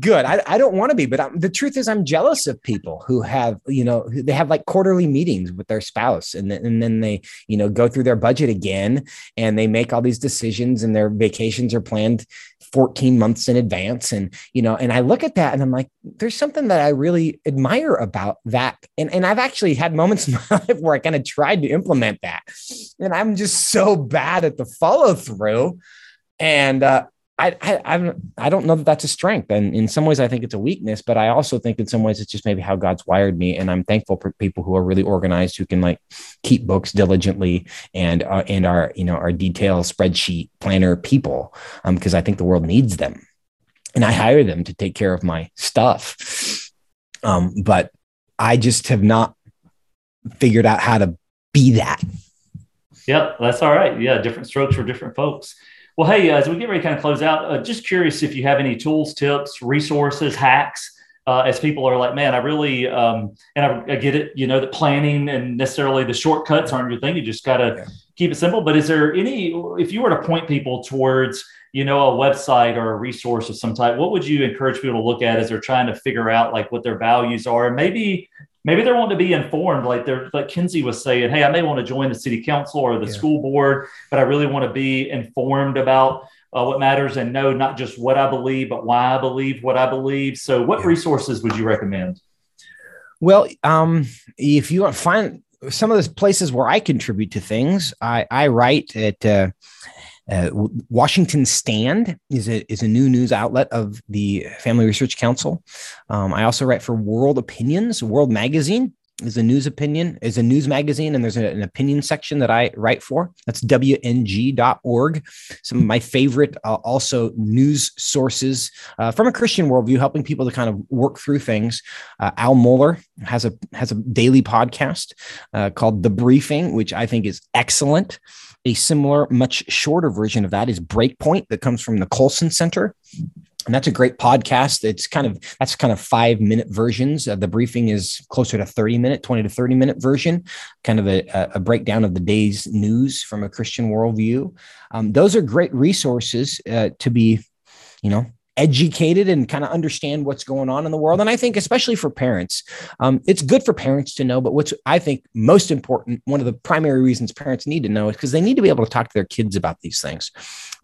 good. I, I don't want to be, but I'm, the truth is, I'm jealous of people who have, you know, they have like quarterly meetings with their spouse, and then, and then they, you know, go through their budget again, and they make all these decisions, and their vacations are planned 14 months in advance, and you know, and I look at that, and I'm like, there's something that I really admire about that, and and I've actually had moments in my life where I kind of tried to implement that, and I'm just so bad at the follow through. And uh, I, I I don't know that that's a strength, and in some ways I think it's a weakness. But I also think in some ways it's just maybe how God's wired me, and I'm thankful for people who are really organized, who can like keep books diligently and uh, and are you know are detail spreadsheet planner people, um, because I think the world needs them, and I hire them to take care of my stuff. Um, but I just have not figured out how to be that. Yep, that's all right. Yeah, different strokes for different folks. Well, hey, as we get ready to kind of close out, uh, just curious if you have any tools, tips, resources, hacks, uh, as people are like, man, I really, um, and I, I, get it, you know, that planning and necessarily the shortcuts aren't your thing. You just got to yeah. keep it simple. But is there any, if you were to point people towards, you know, a website or a resource of some type, what would you encourage people to look at as they're trying to figure out like what their values are? And maybe maybe they're wanting to be informed like they're like kinsey was saying hey i may want to join the city council or the yeah. school board but i really want to be informed about uh, what matters and know not just what i believe but why i believe what i believe so what yeah. resources would you recommend well um, if you want to find some of the places where i contribute to things i, I write at uh, uh, Washington Stand is a, is a new news outlet of the Family Research Council. Um, I also write for World Opinions, World Magazine is a news opinion, is a news magazine, and there's an opinion section that I write for. That's WNG.org. Some of my favorite uh, also news sources uh, from a Christian worldview, helping people to kind of work through things. Uh, Al Mohler has a has a daily podcast uh, called The Briefing, which I think is excellent. A similar, much shorter version of that is Breakpoint that comes from the Colson Center. And that's a great podcast. It's kind of that's kind of five minute versions. Uh, the briefing is closer to 30 minute, 20 to 30 minute version, kind of a, a breakdown of the day's news from a Christian worldview. Um, those are great resources uh, to be, you know, educated and kind of understand what's going on in the world. And I think, especially for parents, um, it's good for parents to know. But what's I think most important, one of the primary reasons parents need to know is because they need to be able to talk to their kids about these things.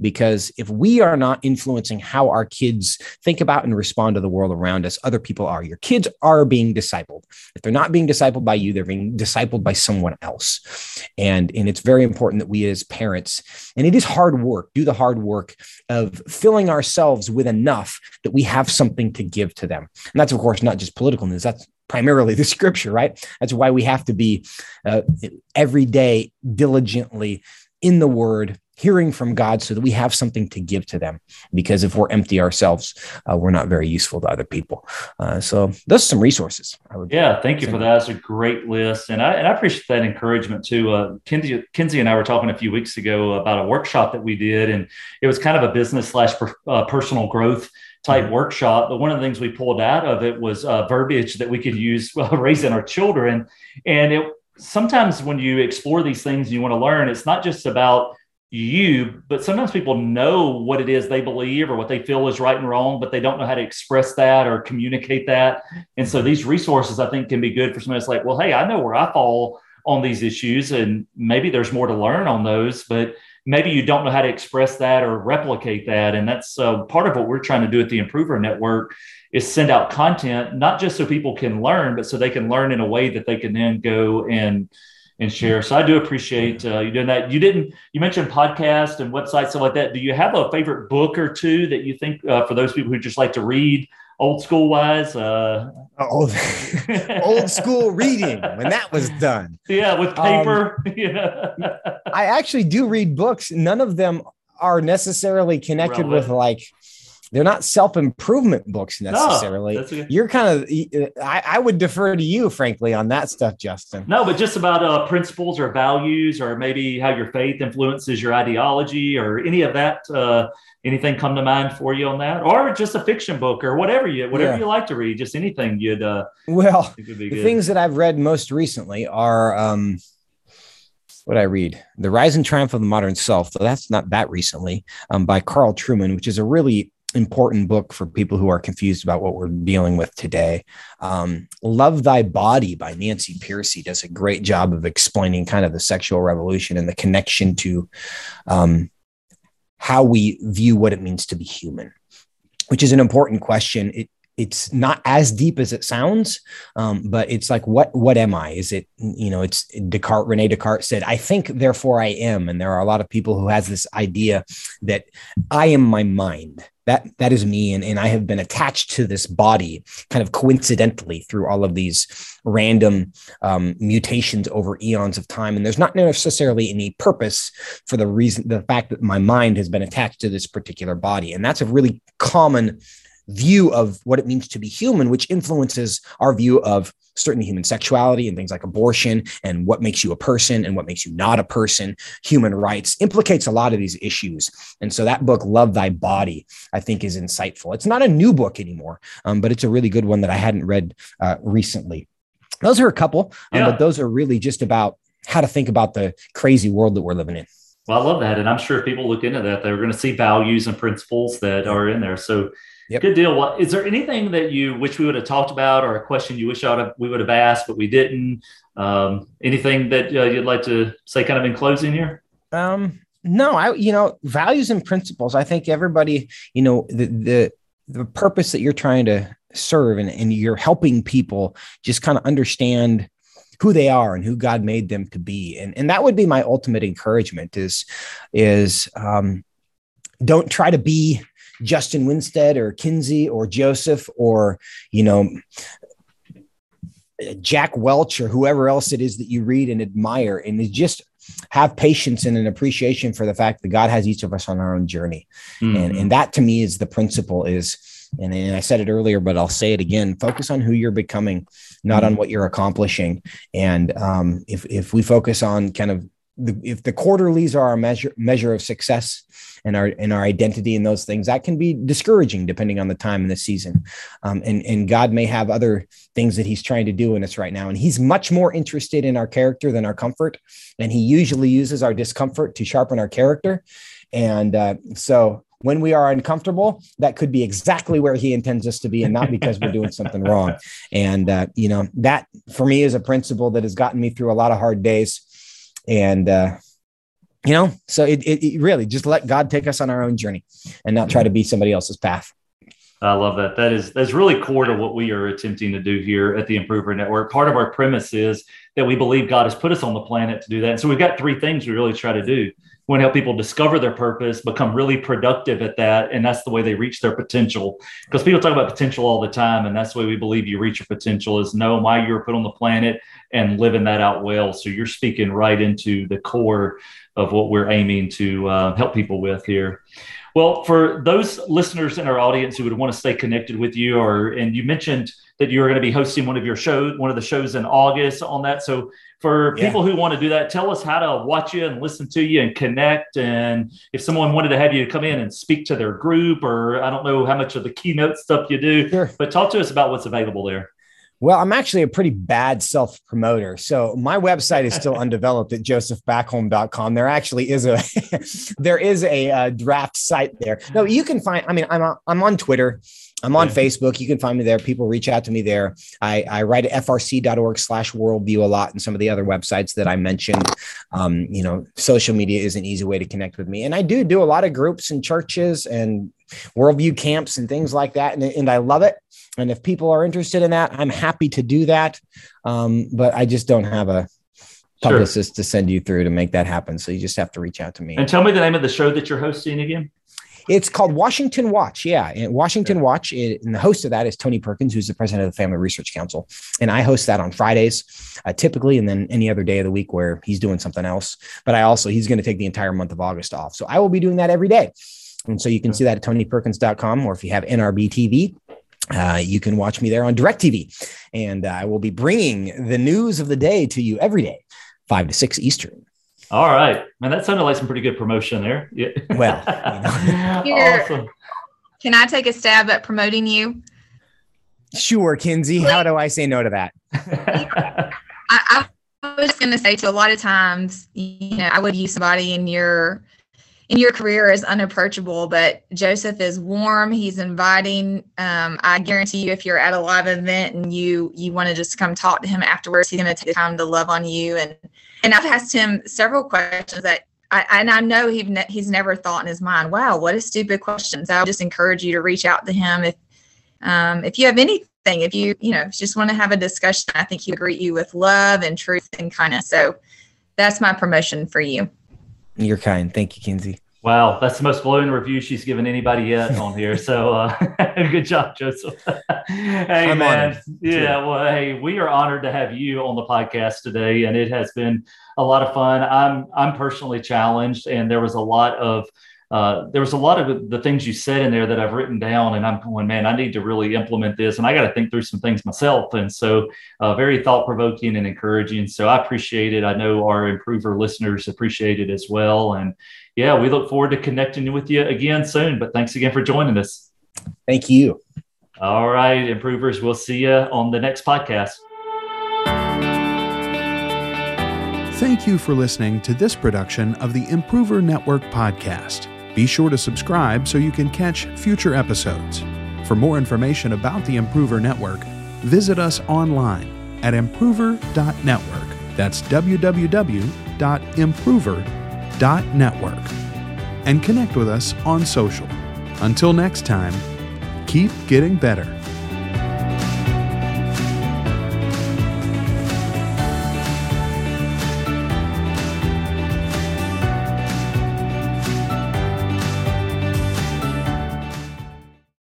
Because if we are not influencing how our kids think about and respond to the world around us, other people are. Your kids are being discipled. If they're not being discipled by you, they're being discipled by someone else. And, and it's very important that we as parents, and it is hard work, do the hard work of filling ourselves with enough that we have something to give to them. And that's, of course, not just political news. That's primarily the scripture, right? That's why we have to be uh, every day diligently in the word hearing from God so that we have something to give to them. Because if we're empty ourselves, uh, we're not very useful to other people. Uh, so those are some resources. yeah, thank you for that. That's a great list, and I and I appreciate that encouragement too. Uh, Kinsey, Kinsey and I were talking a few weeks ago about a workshop that we did, and it was kind of a business slash uh, personal growth type mm-hmm. workshop. But one of the things we pulled out of it was uh, verbiage that we could use raising our children, and it sometimes when you explore these things and you want to learn, it's not just about you, but sometimes people know what it is they believe or what they feel is right and wrong, but they don't know how to express that or communicate that. And so these resources, I think, can be good for somebody that's like, well, hey, I know where I fall on these issues, and maybe there's more to learn on those, but maybe you don't know how to express that or replicate that. And that's uh, part of what we're trying to do at the Improver Network is send out content, not just so people can learn, but so they can learn in a way that they can then go and and share. So I do appreciate uh, you doing that. You didn't. You mentioned podcast and websites stuff like that. Do you have a favorite book or two that you think uh, for those people who just like to read old school wise? Uh, old, old school reading when that was done. Yeah, with paper. Um, yeah. I actually do read books. None of them are necessarily connected Relevant. with like they're not self improvement books necessarily. No, You're kind of, I, I, would defer to you, frankly, on that stuff, Justin. No, but just about uh, principles or values, or maybe how your faith influences your ideology, or any of that. Uh, anything come to mind for you on that, or just a fiction book, or whatever you whatever yeah. you like to read, just anything you'd. Uh, well, the things that I've read most recently are. Um, what I read, The Rise and Triumph of the Modern Self. So that's not that recently, um, by Carl Trueman, which is a really important book for people who are confused about what we're dealing with today. Um, Love Thy Body by Nancy Pearcey does a great job of explaining kind of the sexual revolution and the connection to um, how we view what it means to be human, which is an important question. It, it's not as deep as it sounds, um, but it's like, what what am I? Is it you know? It's Descartes. Rene Descartes said, "I think, therefore I am." And there are a lot of people who has this idea that I am my mind. That that is me, and, and I have been attached to this body, kind of coincidentally through all of these random um, mutations over eons of time. And there's not necessarily any purpose for the reason, the fact that my mind has been attached to this particular body, and that's a really common view of what it means to be human, which influences our view of certain human sexuality and things like abortion and what makes you a person and what makes you not a person. Human rights implicates a lot of these issues. And so that book, Love Thy Body, I think is insightful. It's not a new book anymore, um, but it's a really good one that I hadn't read uh, recently. Those are a couple, um, but those are really just about how to think about the crazy world that we're living in. Well, I love that. And I'm sure if people look into that, they're going to see values and principles that are in there. So Yep. Good deal. Well, is there anything that you wish we would have talked about, or a question you wish have, we would have asked but we didn't? Um, anything that uh, you'd like to say, kind of in closing here? Um, no, I you know values and principles. I think everybody, you know, the the the purpose that you're trying to serve and, and you're helping people just kind of understand who they are and who God made them to be. And, and that would be my ultimate encouragement is, is um, don't try to be Justin Winstead or Kinsey or Joseph or, you know, Jack Welch or whoever else it is that you read and admire. And just have patience and an appreciation for the fact that God has each of us on our own journey. Mm-hmm. And, and that to me is the principle is, and, and I said it earlier, but I'll say it again, focus on who you're becoming, not mm-hmm. on what you're accomplishing. And um, if, if we focus on kind of the, if the quarterlies are our measure measure of success and our and our identity in those things, that can be discouraging depending on the time in the season. Um, and and God may have other things that He's trying to do in us right now, and He's much more interested in our character than our comfort, and He usually uses our discomfort to sharpen our character. And uh, so when we are uncomfortable, that could be exactly where he intends us to be and not because we're doing something wrong. And, uh, you know, that for me is a principle that has gotten me through a lot of hard days. And, uh, you know, so it, it, it really just let God take us on our own journey and not try to be somebody else's path. I love that. That is that's really core to what we are attempting to do here at the Improver Network. Part of our premise is that we believe God has put us on the planet to do that. And so we've got three things we really try to do. We want to help people discover their purpose, become really productive at that, and that's the way they reach their potential. Because people talk about potential all the time, and that's the way we believe you reach your potential is knowing why you were put on the planet and living that out well. So you're speaking right into the core of what we're aiming to uh, help people with here. Well, for those listeners in our audience who would want to stay connected with you, or and you mentioned that you are going to be hosting one of your shows, one of the shows in August on that. So for yeah. people who want to do that, tell us how to watch you and listen to you and connect. And if someone wanted to have you come in and speak to their group, or I don't know how much of the keynote stuff you do, sure. but talk to us about what's available there. Well, I'm actually a pretty bad self promoter. So my website is still undeveloped at josephbackholm.com. There actually is a there is a, a, draft site there. No, you can find. I mean, I'm a, I'm on Twitter. I'm on yeah. Facebook. You can find me there. People reach out to me there. I, I write at frc.org slash worldview a lot and some of the other websites that I mentioned. Um, you know, social media is an easy way to connect with me. And I do do a lot of groups and churches and worldview camps and things like that. And, and I love it. And if people are interested in that, I'm happy to do that. Um, but I just don't have a publicist sure. to send you through to make that happen. So you just have to reach out to me. And tell me the name of the show that you're hosting again. It's called Washington Watch. Yeah. And Washington Watch. It, and the host of that is Tony Perkins, who's the president of the Family Research Council. And I host that on Fridays, uh, typically, and then any other day of the week where he's doing something else. But I also, he's going to take the entire month of August off. So I will be doing that every day. And so you can see that at tonyperkins.com, or if you have NRB TV, uh, you can watch me there on DirecTV. And uh, I will be bringing the news of the day to you every day, 5 to 6 Eastern. All right. Man, that sounded like some pretty good promotion there. Yeah. Well, you know. awesome. Can I take a stab at promoting you? Sure, Kinsey. How do I say no to that? I, I was going to say to a lot of times, you know, I would use somebody in your in your career is unapproachable, but Joseph is warm. He's inviting. Um, I guarantee you, if you're at a live event and you you want to just come talk to him afterwards, he's going to take time to love on you. And and I've asked him several questions that. I, and I know he ne- he's never thought in his mind, wow, what a stupid question. So I just encourage you to reach out to him if um, if you have anything, if you you know just want to have a discussion. I think he'll greet you with love and truth and kindness. So that's my promotion for you. You're kind. Thank you, Kinsey. Wow, that's the most glowing review she's given anybody yet on here. So uh, good job, Joseph. hey, I'm man. Yeah, well, hey, we are honored to have you on the podcast today, and it has been a lot of fun. I'm I'm personally challenged, and there was a lot of uh, there was a lot of the things you said in there that I've written down, and I'm going, man, I need to really implement this, and I got to think through some things myself. And so, uh, very thought provoking and encouraging. So, I appreciate it. I know our improver listeners appreciate it as well. And yeah, we look forward to connecting with you again soon. But thanks again for joining us. Thank you. All right, improvers. We'll see you on the next podcast. Thank you for listening to this production of the Improver Network podcast. Be sure to subscribe so you can catch future episodes. For more information about the Improver Network, visit us online at improver.network. That's www.improver.network. And connect with us on social. Until next time, keep getting better.